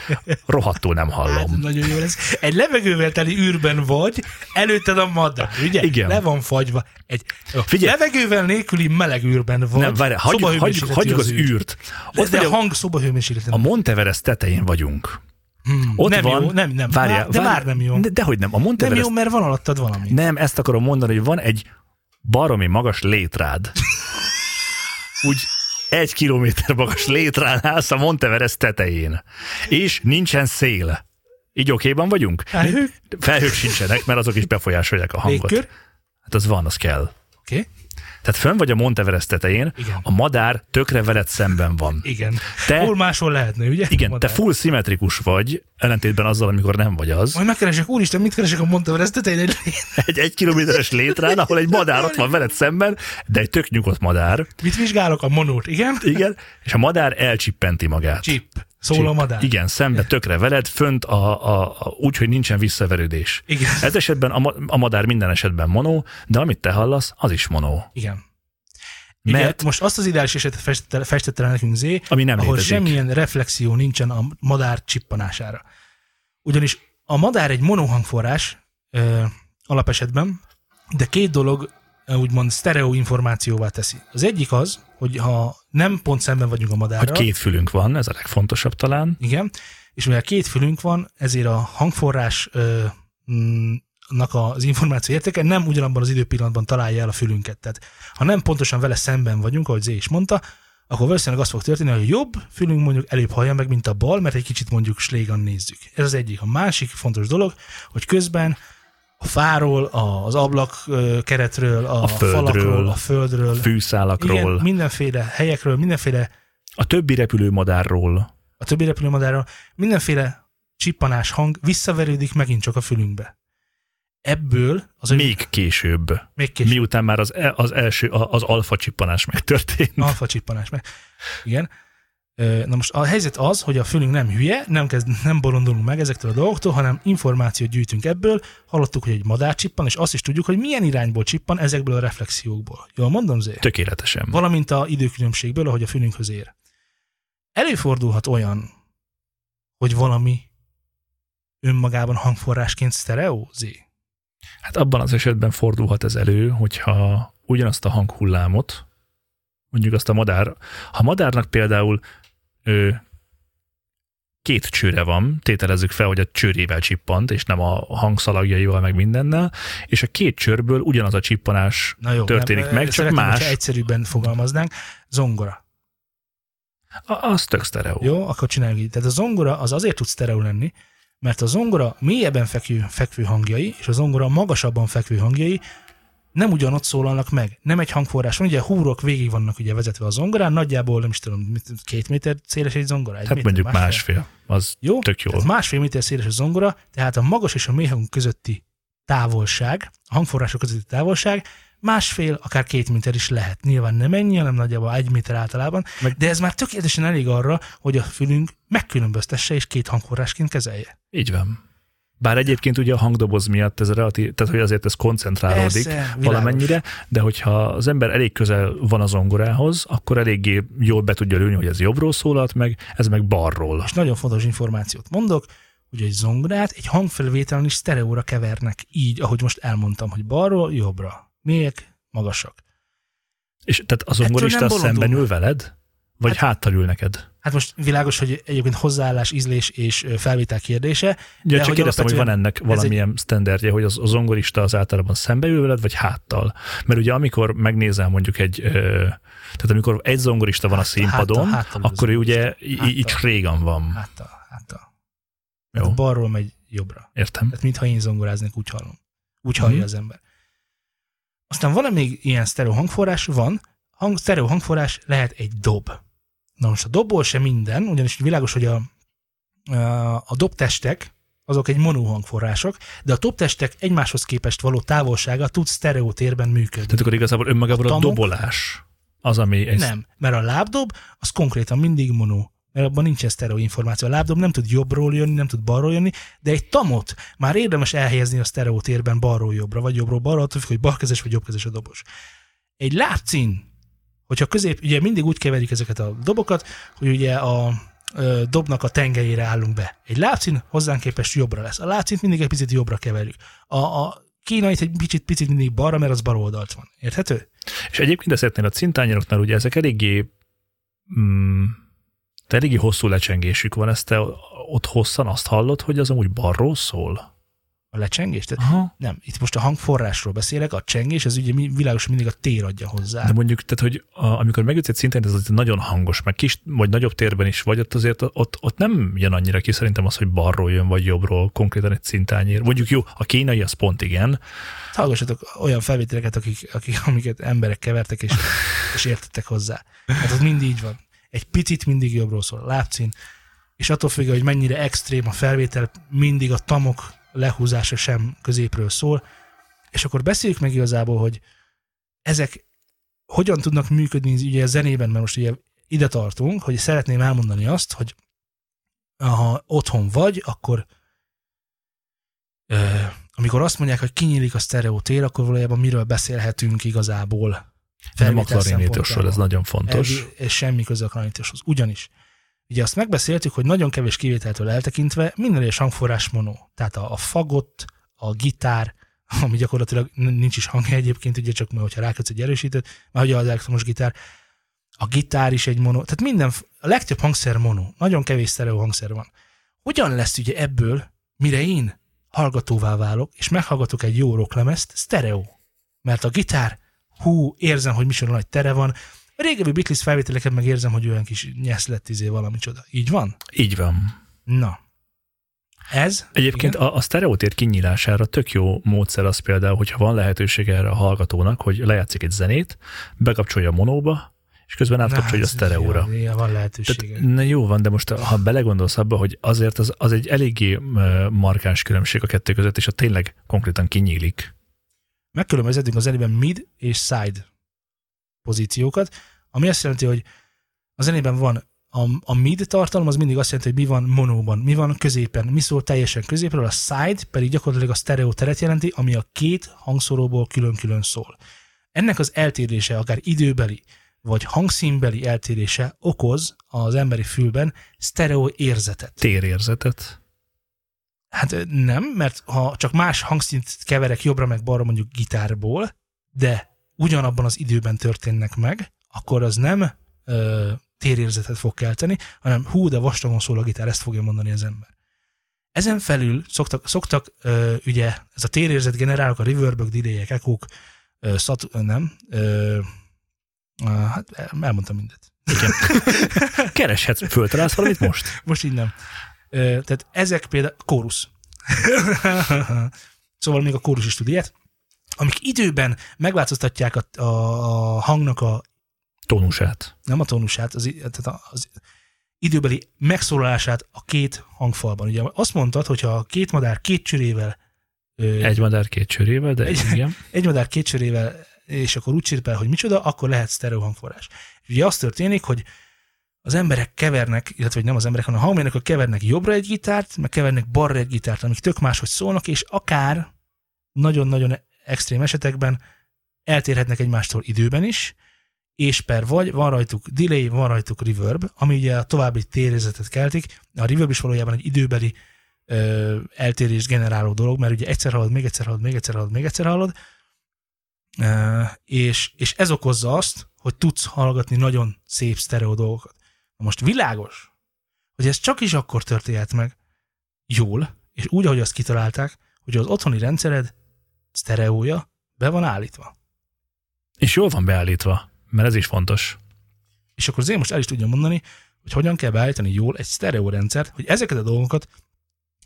rohadtul nem Hát, hallom. nagyon jó lesz. Egy levegővel teli űrben vagy, előtted a madár, ugye? Igen. Le van fagyva. Egy Figyelj. levegővel nélküli meleg űrben vagy. Nem, várj, hagyjuk, hagyjuk, hagyjuk az űr. űrt. De, Ott de vagy a hang szobahőmérsékleten. a Monteverest tetején vagyunk. Hmm, Ott nem van, jó, nem, nem. Várjál, Vár- de várjál, már nem jó. De, dehogy nem, a Nem Monteverest... jó, mert van alattad valami. Nem, ezt akarom mondani, hogy van egy baromi magas létrád. *laughs* Úgy egy kilométer magas létrán állsz a Monteverest tetején. És nincsen szél. Így okéban vagyunk? Felhők? Felhők sincsenek, mert azok is befolyásolják a hangot. Légkör? Hát az van, az kell. Oké. Okay. Tehát fönn vagy a Monteverest tetején, Igen. a madár tökre veled szemben van. Igen. Te- Hol máshol lehetne, ugye? Igen, te full szimmetrikus vagy, ellentétben azzal, amikor nem vagy az. Majd megkeresek, úristen, mit keresek a Monteverest tetején? Egy... Egy egy kilométeres létrán, ahol egy madár ott van veled szemben, de egy tök nyugodt madár. Mit vizsgálok? A monót, igen? Igen, és a madár elcsippenti magát. Chip. Szól a madár. Igen, szembe tökre veled, fönt a, a, a, úgy, hogy nincsen visszaverődés. Igen. Ez esetben a, a madár minden esetben monó, de amit te hallasz, az is monó. Igen. Igen, Mert most azt az ideális esetet festette, festette le nekünk Zé, ami nem ahol létezik. semmilyen reflexió nincsen a madár csippanására. Ugyanis a madár egy monohangforrás ö, alapesetben, de két dolog úgymond sztereó információvá teszi. Az egyik az, hogy ha nem pont szemben vagyunk a madárral, Hogy két fülünk van, ez a legfontosabb talán. igen, és mivel két fülünk van, ezért a hangforrás ö, mm, nak az információ értéke nem ugyanabban az időpillanatban találja el a fülünket. Tehát ha nem pontosan vele szemben vagyunk, ahogy Zé is mondta, akkor valószínűleg az fog történni, hogy a jobb fülünk mondjuk előbb hallja meg, mint a bal, mert egy kicsit mondjuk slégan nézzük. Ez az egyik. A másik fontos dolog, hogy közben a fáról, az ablak keretről, a, A földről, falakról, a földről, Fűszálakról, igen, mindenféle helyekről, mindenféle a többi repülő madárról. a többi repülőmadárra, mindenféle csippanás hang visszaverődik megint csak a fülünkbe. Ebből az, Még később. még később Miután már az, e- az első, a- az alfa csippanás megtörtént. alfa csippanás meg. Igen. Na most a helyzet az, hogy a fülünk nem hülye, nem, kezd, nem bolondulunk meg ezektől a dolgoktól, hanem információt gyűjtünk ebből. Hallottuk, hogy egy madár csippan, és azt is tudjuk, hogy milyen irányból csippan ezekből a reflexiókból. Jól mondom, Zé? Tökéletesen. Valamint a időkülönbségből, ahogy a fülünkhöz ér. Előfordulhat olyan, hogy valami önmagában hangforrásként sztereó, Zé? Hát abban az esetben fordulhat ez elő, hogyha ugyanazt a hanghullámot, mondjuk azt a madár, ha madárnak például ö, két csőre van, tételezzük fel, hogy a csőrével csippant, és nem a hangszalagjaival, meg mindennel, és a két csőrből ugyanaz a csippanás Na jó, történik nem, meg, csak szeretném, más. egyszerűbben fogalmaznánk. Zongora. A- Az tök sztereó. Jó, akkor csináljuk így. Tehát a zongora az azért tud sztereó lenni, mert a zongora mélyebben fekvő, fekvő hangjai, és a zongora magasabban fekvő hangjai nem ugyanott szólalnak meg. Nem egy hangforrás van, ugye húrok végig vannak ugye vezetve a zongorán, nagyjából nem is tudom, két méter széles egy zongora? Egy Hát méter, mondjuk másfél. Az Jó? tök jó. Tehát másfél méter széles a zongora, tehát a magas és a mély hang közötti távolság, a hangforrások közötti távolság másfél, akár két méter is lehet. Nyilván nem ennyi, hanem nagyjából egy méter általában, Meg- de ez már tökéletesen elég arra, hogy a fülünk megkülönböztesse és két hangforrásként kezelje. Így van. Bár egyébként ugye a hangdoboz miatt ez relatív, tehát hogy azért ez koncentrálódik Persze, világos. valamennyire, de hogyha az ember elég közel van a zongorához, akkor eléggé jól be tudja lőni, hogy ez jobbról szólalt meg, ez meg balról. És nagyon fontos információt mondok, hogy egy zongorát egy hangfelvételen is sztereóra kevernek, így, ahogy most elmondtam, hogy balról jobbra. Mélyek, magasak. És tehát a zongorista az szemben ül veled? Vagy hát, háttal ül neked? Hát most világos, hogy egyébként hozzáállás, ízlés és felvétel kérdése. Ja, de csak kérdeztem, hogy van ennek valamilyen egy... standardje, hogy az, a zongorista az általában szembe ül veled, vagy háttal? Mert ugye amikor megnézel mondjuk egy, tehát amikor egy zongorista van a színpadon, háttal, háttal akkor ő ugye így régan van. Háttal, háttal. Jó, Hát balról megy jobbra. értem. Tehát mintha én zongoráznék, úgy hallom. Úgy hallja Mhm. az ember. Aztán van-e még ilyen sztereó hangforrás? Van. Hang, sztereó hangforrás lehet egy dob. Na most a dobból sem minden, ugyanis világos, hogy a, a, dobtestek, azok egy mono hangforrások, de a dobtestek egymáshoz képest való távolsága tud sztereó térben működni. Tehát akkor igazából önmagában a, A a tamok- dobolás az, ami... Ez, Nem, mert a lábdob az konkrétan mindig mono, mert abban nincsen sztereó információ. A lábdob nem tud jobbról jönni, nem tud balról jönni, de egy tamot már érdemes elhelyezni a sztereó térben balról jobbra, vagy jobbról balra, attól függ, hogy balkezes vagy jobbkezes a dobos. Egy lábcín, hogyha közép, ugye mindig úgy keverjük ezeket a dobokat, hogy ugye a dobnak a tengelyére állunk be. Egy lábcín hozzánk képest jobbra lesz. A lábcínt mindig egy picit jobbra keverjük. A, a kínait egy picit, picit mindig balra, mert az bal oldalt van. Érthető? És egyébként ezeknél a cintányéroknál ugye ezek eléggé mm, eléggé hosszú lecsengésük van, ezt te ott hosszan azt hallod, hogy az amúgy balról szól? A lecsengés? Tehát Aha. Nem, itt most a hangforrásról beszélek, a csengés, ez ugye világos, mindig a tér adja hozzá. De mondjuk, tehát, hogy a, amikor megütsz egy szinten, ez azért nagyon hangos, meg kis, vagy nagyobb térben is vagy, ott azért ott, ott nem jön annyira ki szerintem az, hogy balról jön, vagy jobbról, konkrétan egy szintányér. Mondjuk jó, a kínai az pont igen, Hallgassatok olyan felvételeket, akik, akik, amiket emberek kevertek, és, és értettek hozzá. Hát az mindig így van. Egy picit mindig jobbról szól a lábcín, és attól függ, hogy mennyire extrém a felvétel, mindig a tamok lehúzása sem középről szól, és akkor beszéljük meg igazából, hogy ezek hogyan tudnak működni ugye a zenében, mert most ugye ide tartunk, hogy szeretném elmondani azt, hogy ha otthon vagy, akkor ö, amikor azt mondják, hogy kinyílik a sztereó tér, akkor valójában miről beszélhetünk igazából? nem a klarinétosról, ez nagyon fontos. Ez, ez semmi köze a klarinétoshoz. Ugyanis, ugye azt megbeszéltük, hogy nagyon kevés kivételtől eltekintve minden egyes hangforrás mono. Tehát a, a fagott, a gitár, *laughs* ami gyakorlatilag nincs is hangja egyébként, ugye csak mert hogyha rákötsz egy erősítőt, mert ugye az elektromos gitár, a gitár is egy mono, tehát minden, a legtöbb hangszer mono, nagyon kevés sztereó hangszer van. Hogyan lesz ugye ebből, mire én hallgatóvá válok, és meghallgatok egy jó rocklemezt, sztereó. Mert a gitár, hú, érzem, hogy micsoda nagy tere van, régebbi Beatles felvételeket meg érzem, hogy olyan kis nyesz lett izé valami csoda. Így van? Így van. Na. Ez? Egyébként igen? a, a sztereotér kinyílására tök jó módszer az például, hogyha van lehetőség erre a hallgatónak, hogy lejátszik egy zenét, bekapcsolja a monóba, és közben átkapcsolja a sztereóra. Ja, van lehetősége. Tehát, na jó van, de most ha belegondolsz abba, hogy azért az, az egy eléggé markáns különbség a kettő között, és a tényleg konkrétan kinyílik. Megkülönböztetünk az zenében mid és side pozíciókat, ami azt jelenti, hogy a zenében van a, a mid tartalom, az mindig azt jelenti, hogy mi van monóban, mi van középen, mi szól teljesen középről, a side pedig gyakorlatilag a stereo teret jelenti, ami a két hangszoróból külön-külön szól. Ennek az eltérése, akár időbeli vagy hangszínbeli eltérése okoz az emberi fülben stereo érzetet. Térérzetet. Hát nem, mert ha csak más hangszínt keverek jobbra meg balra mondjuk gitárból, de ugyanabban az időben történnek meg, akkor az nem ö, térérzetet fog kelteni, hanem hú, de vastagon szól a gitár, ezt fogja mondani az ember. Ezen felül szoktak, szoktak ö, ugye ez a térérzet generálok, a reverbök, delay-ek, ekók, ö, szat, ö, nem, ö, hát elmondtam mindet. Igen. *laughs* Kereshetsz, föltalálsz valamit most? Most így nem. Ö, tehát ezek például kórusz. *laughs* szóval még a kórus is tud ilyet, amik időben megváltoztatják a, a, a hangnak a, Tónusát. nem a tónusát, az, tehát az időbeli megszólalását a két hangfalban. Ugye azt mondtad, hogyha a két madár két csürével ö, Egy madár két csörével, de Egy- igen. *laughs* egy madár két csörével, és akkor úgy csirpel, hogy micsoda, akkor lehet sztereó hangforrás. Ugye az történik, hogy az emberek kevernek, illetve hogy nem az emberek, hanem a hangmérnökök kevernek jobbra egy gitárt, meg kevernek balra egy gitárt, amik tök máshogy szólnak, és akár nagyon-nagyon extrém esetekben eltérhetnek egymástól időben is, és per vagy van rajtuk delay, van rajtuk reverb, ami ugye a további térérzetet keltik. A reverb is valójában egy időbeli ö, eltérés generáló dolog, mert ugye egyszer hallod, még egyszer hallod, még egyszer hallod, még egyszer hallod, ö, és, és ez okozza azt, hogy tudsz hallgatni nagyon szép sztereó dolgokat. Most világos, hogy ez csak is akkor történhet meg jól, és úgy, ahogy azt kitalálták, hogy az otthoni rendszered sztereója be van állítva. És jól van beállítva, mert ez is fontos. És akkor azért most el is tudjam mondani, hogy hogyan kell beállítani jól egy sztereó rendszert, hogy ezeket a dolgokat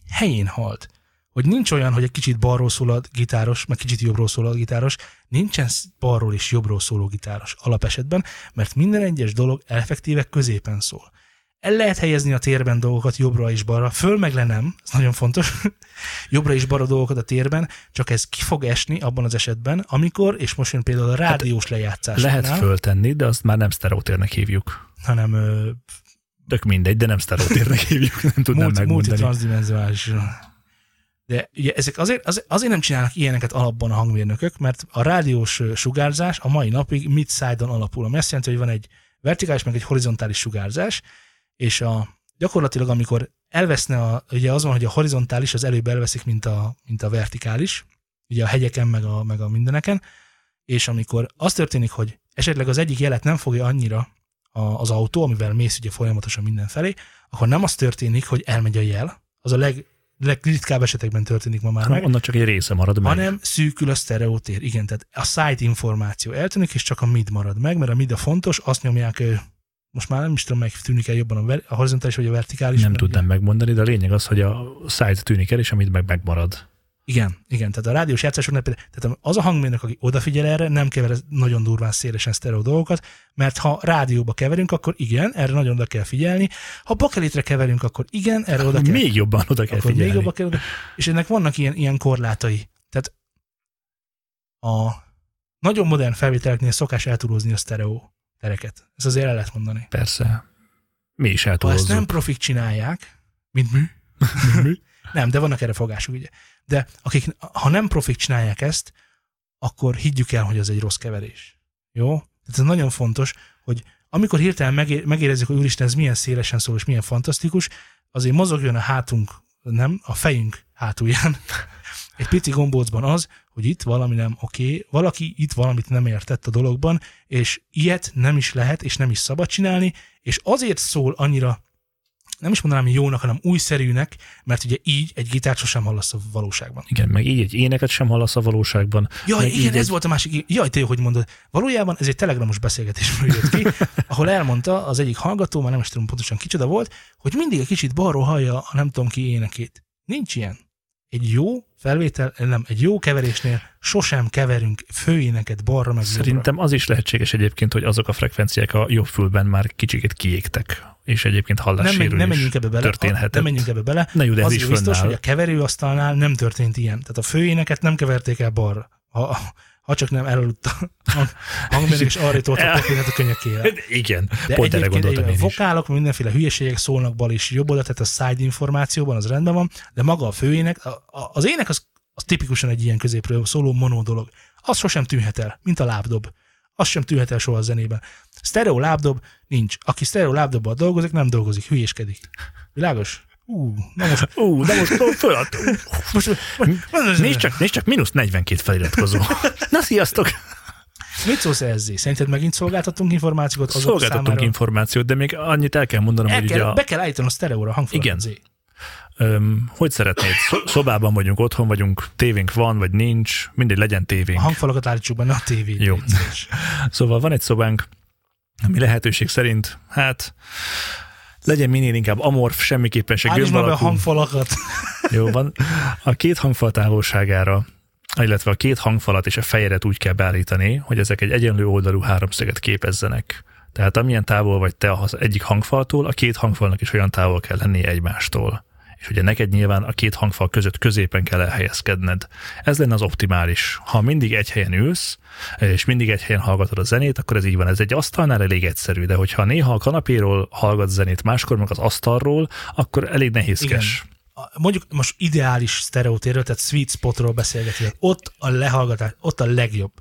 helyén halt. Hogy nincs olyan, hogy egy kicsit balról szól a gitáros, meg kicsit jobbról szól a gitáros, nincsen balról és jobbról szóló gitáros alapesetben, mert minden egyes dolog effektíve középen szól. El lehet helyezni a térben dolgokat jobbra és balra, föl meg le nem, ez nagyon fontos, *laughs* jobbra és balra dolgokat a térben, csak ez ki fog esni abban az esetben, amikor, és most jön például a rádiós lejátszás. Lehet föltenni, de azt már nem sztereotérnek hívjuk. hanem ö, Tök mindegy, de nem sztereotérnek *laughs* hívjuk, nem tudnám multi, megmondani. De ugye ezek azért, azért, azért nem csinálnak ilyeneket alapban a hangmérnökök, mert a rádiós sugárzás a mai napig mid-side-on alapul, ami azt jelenti, hogy van egy vertikális, meg egy horizontális sugárzás, és a, gyakorlatilag amikor elveszne, a, ugye az van, hogy a horizontális az előbb elveszik, mint a, mint a vertikális, ugye a hegyeken, meg a, meg a mindeneken, és amikor az történik, hogy esetleg az egyik jelet nem fogja annyira a, az autó, amivel mész ugye folyamatosan mindenfelé, akkor nem az történik, hogy elmegy a jel, az a leg, legritkább esetekben történik ma már meg, onnan csak egy része marad meg. hanem szűkül a sztereotér. Igen, tehát a site információ eltűnik, és csak a mid marad meg, mert a mid a fontos, azt nyomják, ö, most már nem is tudom, melyik tűnik el jobban, a, a horizontális vagy a vertikális. nem tudnám megmondani, de a lényeg az, hogy a site tűnik el, és amit meg megmarad. Igen, igen, tehát a rádiós játszásoknál például, tehát az a hangmérnök, aki odafigyel erre, nem kever nagyon durván szélesen sztereó dolgokat, mert ha rádióba keverünk, akkor igen, erre nagyon oda kell figyelni. Ha bakelitre keverünk, akkor igen, erre oda kell, Még jobban oda kell akkor még figyelni. jobba kell oda, és ennek vannak ilyen, ilyen korlátai. Tehát a nagyon modern felvételeknél szokás eltúlozni a sztereó tereket. Ezt azért el lehet mondani. Persze. Mi is Ha ezt eltúlozzuk. nem profik csinálják, mint *laughs* mi, Nem, de vannak erre fogások, ugye. De akik, ha nem profik csinálják ezt, akkor higgyük el, hogy az egy rossz keverés. Jó? Tehát ez nagyon fontos, hogy amikor hirtelen megé- megérezzük, hogy úristen, ez milyen szélesen szól, és milyen fantasztikus, azért mozogjon a hátunk, nem, a fejünk hátulján, egy pici gombócban az, hogy itt valami nem oké, okay, valaki itt valamit nem értett a dologban, és ilyet nem is lehet, és nem is szabad csinálni, és azért szól annyira nem is mondanám jónak, hanem újszerűnek, mert ugye így egy gitárt sosem hallasz a valóságban. Igen, meg így egy éneket sem hallasz a valóságban. Jaj, igen, ez egy... volt a másik. Jaj, te jó, hogy mondod. Valójában ez egy telegramos beszélgetésből jött ki, ahol elmondta az egyik hallgató, már nem is tudom pontosan kicsoda volt, hogy mindig egy kicsit balról hallja a nem tudom ki énekét. Nincs ilyen. Egy jó felvétel, nem, egy jó keverésnél sosem keverünk főéneket balra meg jobbra. Szerintem az is lehetséges egyébként, hogy azok a frekvenciák a jobb fülben már kicsikét kiégtek, és egyébként nem, menj, hallássérülés nem menjünk ebbe bele. történhetett. Nem menjünk ebbe bele. Na jó, de ez is biztos, fönnáll. hogy a keverőasztalnál nem történt ilyen. Tehát a főéneket nem keverték el balra. Ha, ha csak nem elaludt a hang- hangmérnök, és arra tolt a *laughs* papírt a könyökével. Igen, De pont erre gondoltam én is. vokálok, mindenféle hülyeségek szólnak bal és jobb oldalt, tehát a side információban az rendben van, de maga a főének, a, a, az ének az, az tipikusan egy ilyen középről szóló mono dolog. Az sosem tűnhet el, mint a lábdob. Az sem tűnhet el soha a zenében. Stereo lábdob nincs. Aki stereo lábdobbal dolgozik, nem dolgozik, hülyéskedik. Világos? Ú, na most, Ú, de most *laughs* föladtam. most, most Nézd csak, nézd csak, mínusz 42 feliratkozó. *laughs* Na, sziasztok! mit szólsz ezzel? Szerinted megint szolgáltatunk információkat azok Szolgáltatunk számára? információt, de még annyit el kell mondanom, El hogy kell, ugye a, be kell állítani a sztereóra a. Igen. Öm, hogy szeretnéd? Szo- Szobában vagyunk, otthon vagyunk, tévénk van, vagy nincs, mindegy, legyen A tévénk. hangfalakat állítsuk benne a tévét. Jó. Szóval van egy szobánk, ami lehetőség szerint, hát legyen minél inkább amorf, semmiképpen se gömb be a alakú. hangfalakat. Jó van. A két hangfal távolságára, illetve a két hangfalat és a fejedet úgy kell beállítani, hogy ezek egy egyenlő oldalú háromszöget képezzenek. Tehát amilyen távol vagy te az egyik hangfaltól, a két hangfalnak is olyan távol kell lennie egymástól. És ugye neked nyilván a két hangfal között középen kell elhelyezkedned. Ez lenne az optimális. Ha mindig egy helyen ülsz, és mindig egy helyen hallgatod a zenét, akkor ez így van. Ez egy asztalnál elég egyszerű, de hogyha néha a kanapéról hallgat zenét, máskor meg az asztalról, akkor elég nehézkes. Igen mondjuk most ideális sztereótérről, tehát sweet spotról beszélgetünk, ott a lehallgatás, ott a legjobb.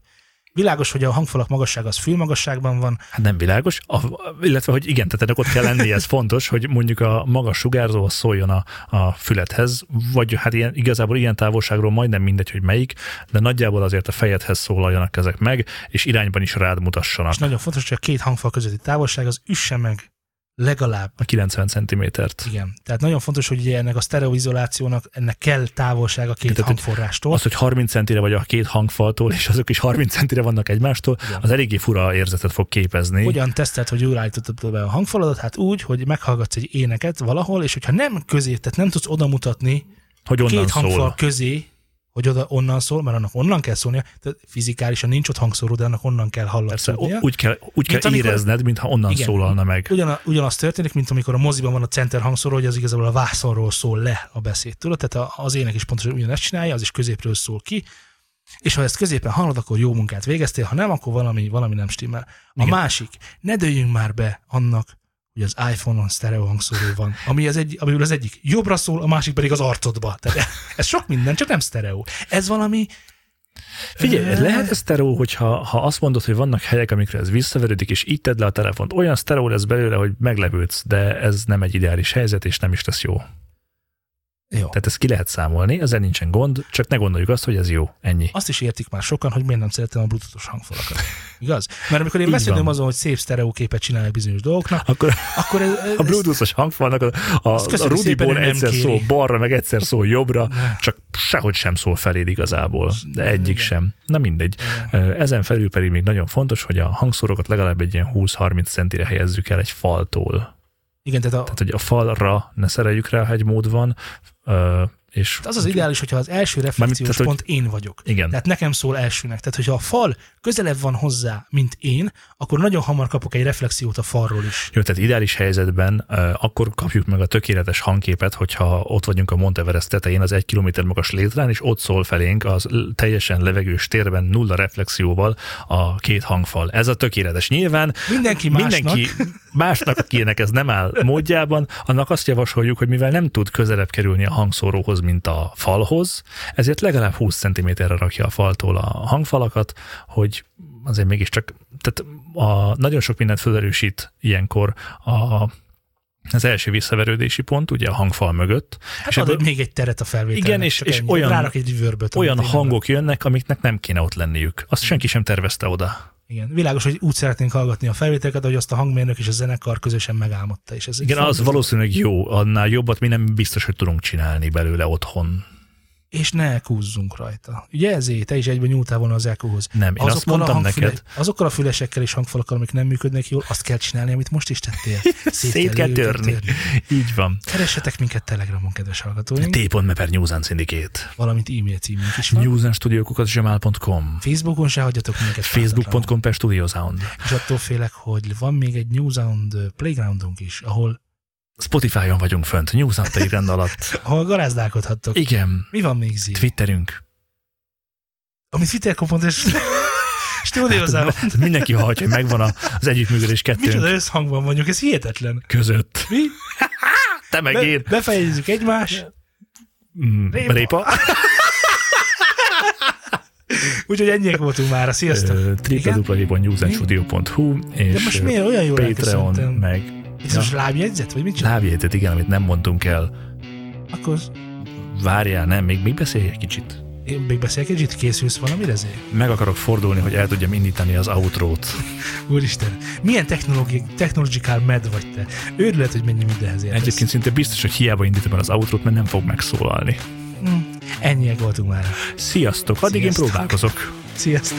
Világos, hogy a hangfalak magassága az fülmagasságban van. Hát nem világos, a, illetve, hogy igen, tehát ennek ott kell lenni, ez fontos, hogy mondjuk a magas sugárzó szóljon a, a fülethez, vagy hát ilyen, igazából ilyen távolságról majdnem mindegy, hogy melyik, de nagyjából azért a fejedhez szólaljanak ezek meg, és irányban is rád mutassanak. És nagyon fontos, hogy a két hangfal közötti távolság az üsse meg legalább. A 90 cm-t. Igen. Tehát nagyon fontos, hogy ugye ennek a sztereoizolációnak ennek kell távolság a két Tehát, hangforrástól. Az, hogy 30 centire vagy a két hangfaltól, és azok is 30 centire vannak egymástól, Igen. az eléggé fura érzetet fog képezni. Hogyan tesztelt, hogy jól állítottad be a hangfaladat? Hát úgy, hogy meghallgatsz egy éneket valahol, és hogyha nem közé, tehát nem tudsz oda mutatni hogy onnan két hangfal szól. közé, hogy oda onnan szól, mert annak onnan kell szólnia, tehát fizikálisan nincs ott hangszóró, de annak onnan kell hallatszódnia. Úgy kell, úgy kell amikor, érezned, mintha onnan igen, szólalna meg. Ugyan, ugyanaz történik, mint amikor a moziban van a center hangszóró, hogy az igazából a vászonról szól le a beszéd. Tudod? Tehát az ének is pontosan ugyanezt csinálja, az is középről szól ki, és ha ezt középen hallod, akkor jó munkát végeztél, ha nem, akkor valami, valami nem stimmel. A igen. másik, ne dőljünk már be annak, hogy az iPhone-on sztereó hangszóró van, ami az egy, amiből az egyik jobbra szól, a másik pedig az arcodba. Tehát ez sok minden, csak nem sztereó. Ez valami, Figyelj, ez lehet ez sztereó, hogyha ha azt mondod, hogy vannak helyek, amikre ez visszaverődik, és így tedd le a telefont, olyan sztereó lesz belőle, hogy meglevődsz, de ez nem egy ideális helyzet, és nem is lesz jó. Jó. Tehát ezt ki lehet számolni, ezzel nincsen gond, csak ne gondoljuk azt, hogy ez jó, ennyi. Azt is értik már sokan, hogy miért nem szeretem a bluetooth hangfalakat. *laughs* Igaz? Mert amikor én beszélem azon, hogy szép sztereóképet csinálják bizonyos dolgoknak, akkor, akkor ez, ez, a bluetoothos hangfalnak a, a, a Rudiból egyszer szól balra, meg egyszer szól jobbra, ne. csak sehogy sem szól feléd igazából, de egyik Igen. sem. Na mindegy. Igen. Ezen felül pedig még nagyon fontos, hogy a hangszórokat legalább egy ilyen 20-30 centire helyezzük el egy faltól. Igen, tehát, a... tehát, hogy a falra ne szereljük rá, ha egy mód van, és az az ideális, hogyha az első reflexiós pont hogy, én vagyok. Igen. Tehát nekem szól elsőnek. Tehát, hogyha a fal közelebb van hozzá, mint én, akkor nagyon hamar kapok egy reflexiót a falról is. Jó, tehát ideális helyzetben uh, akkor kapjuk meg a tökéletes hangképet, hogyha ott vagyunk a Monteverest tetején az egy kilométer magas létrán, és ott szól felénk az teljesen levegős térben nulla reflexióval a két hangfal. Ez a tökéletes. Nyilván mindenki másnak, mindenki másnak akinek ez nem áll módjában, annak azt javasoljuk, hogy mivel nem tud közelebb kerülni a hangszóróhoz, mint a falhoz, ezért legalább 20 cm-re rakja a faltól a hangfalakat, hogy azért mégiscsak, tehát a, nagyon sok mindent felerősít ilyenkor a az első visszaverődési pont, ugye a hangfal mögött. Hát és ebből, még egy teret a felvételnek. Igen, és, és olyan, egy vörböt, olyan hangok jönnek, amiknek nem kéne ott lenniük. Azt senki sem tervezte oda. Igen, világos, hogy úgy szeretnénk hallgatni a felvételeket, hogy azt a hangmérnök és a zenekar közösen megálmodta. És ez Igen, az valószínűleg jó, annál jobbat mi nem biztos, hogy tudunk csinálni belőle otthon és ne elkúzzunk rajta. Ugye ezért te is egyben nyúltál volna az ekóhoz. Nem, én azokkal azt mondtam hangfüle, neked. Azokkal a fülesekkel és hangfalakkal, amik nem működnek jól, azt kell csinálni, amit most is tettél. *laughs* Szét, Szét kell, kell törni. törni. Így van. Keressetek minket Telegramon, kedves hallgatóink. T.me per News and Syndicate. Valamint e-mail címünk is van. newsandstudiókukat.gmail.com Facebookon se hagyjatok minket. Facebook.com per Studiosound. És attól félek, hogy van még egy Newsound playgroundunk is, ahol Spotify-on vagyunk fönt, News rend alatt. *laughs* Ahol garázdálkodhattok. Igen. Mi van még, Zé? Twitterünk. Ami Twitter és *laughs* stúdiózában. Hát, mindenki hallhatja, hogy megvan az együttműködés kettőnk. Micsoda összhangban vagyunk, ez hihetetlen. Között. Mi? *laughs* Te meg Be, én. Befejezzük egymás. Mm, répa. répa. Úgyhogy ennyiek voltunk már, sziasztok! www.newsandstudio.hu és De most miért olyan jó Patreon, meg ez most lábjegyzet, vagy mit csinál? Lábjegyzet, igen, amit nem mondtunk el. Akkor... Várjál, nem, még, még beszélj egy kicsit. Én még beszélek egy kicsit, készülsz valamire ezért? Meg akarok fordulni, hogy el tudjam indítani az outrót. *laughs* Úristen, milyen technological med vagy te? Őrület, hogy mennyi mindenhez értesz. Egyébként szinte biztos, hogy hiába indítom el az outrót, mert nem fog megszólalni. Hm, ennyiek voltunk már. Sziasztok, addig Sziasztok. én próbálkozok. Sziasztok.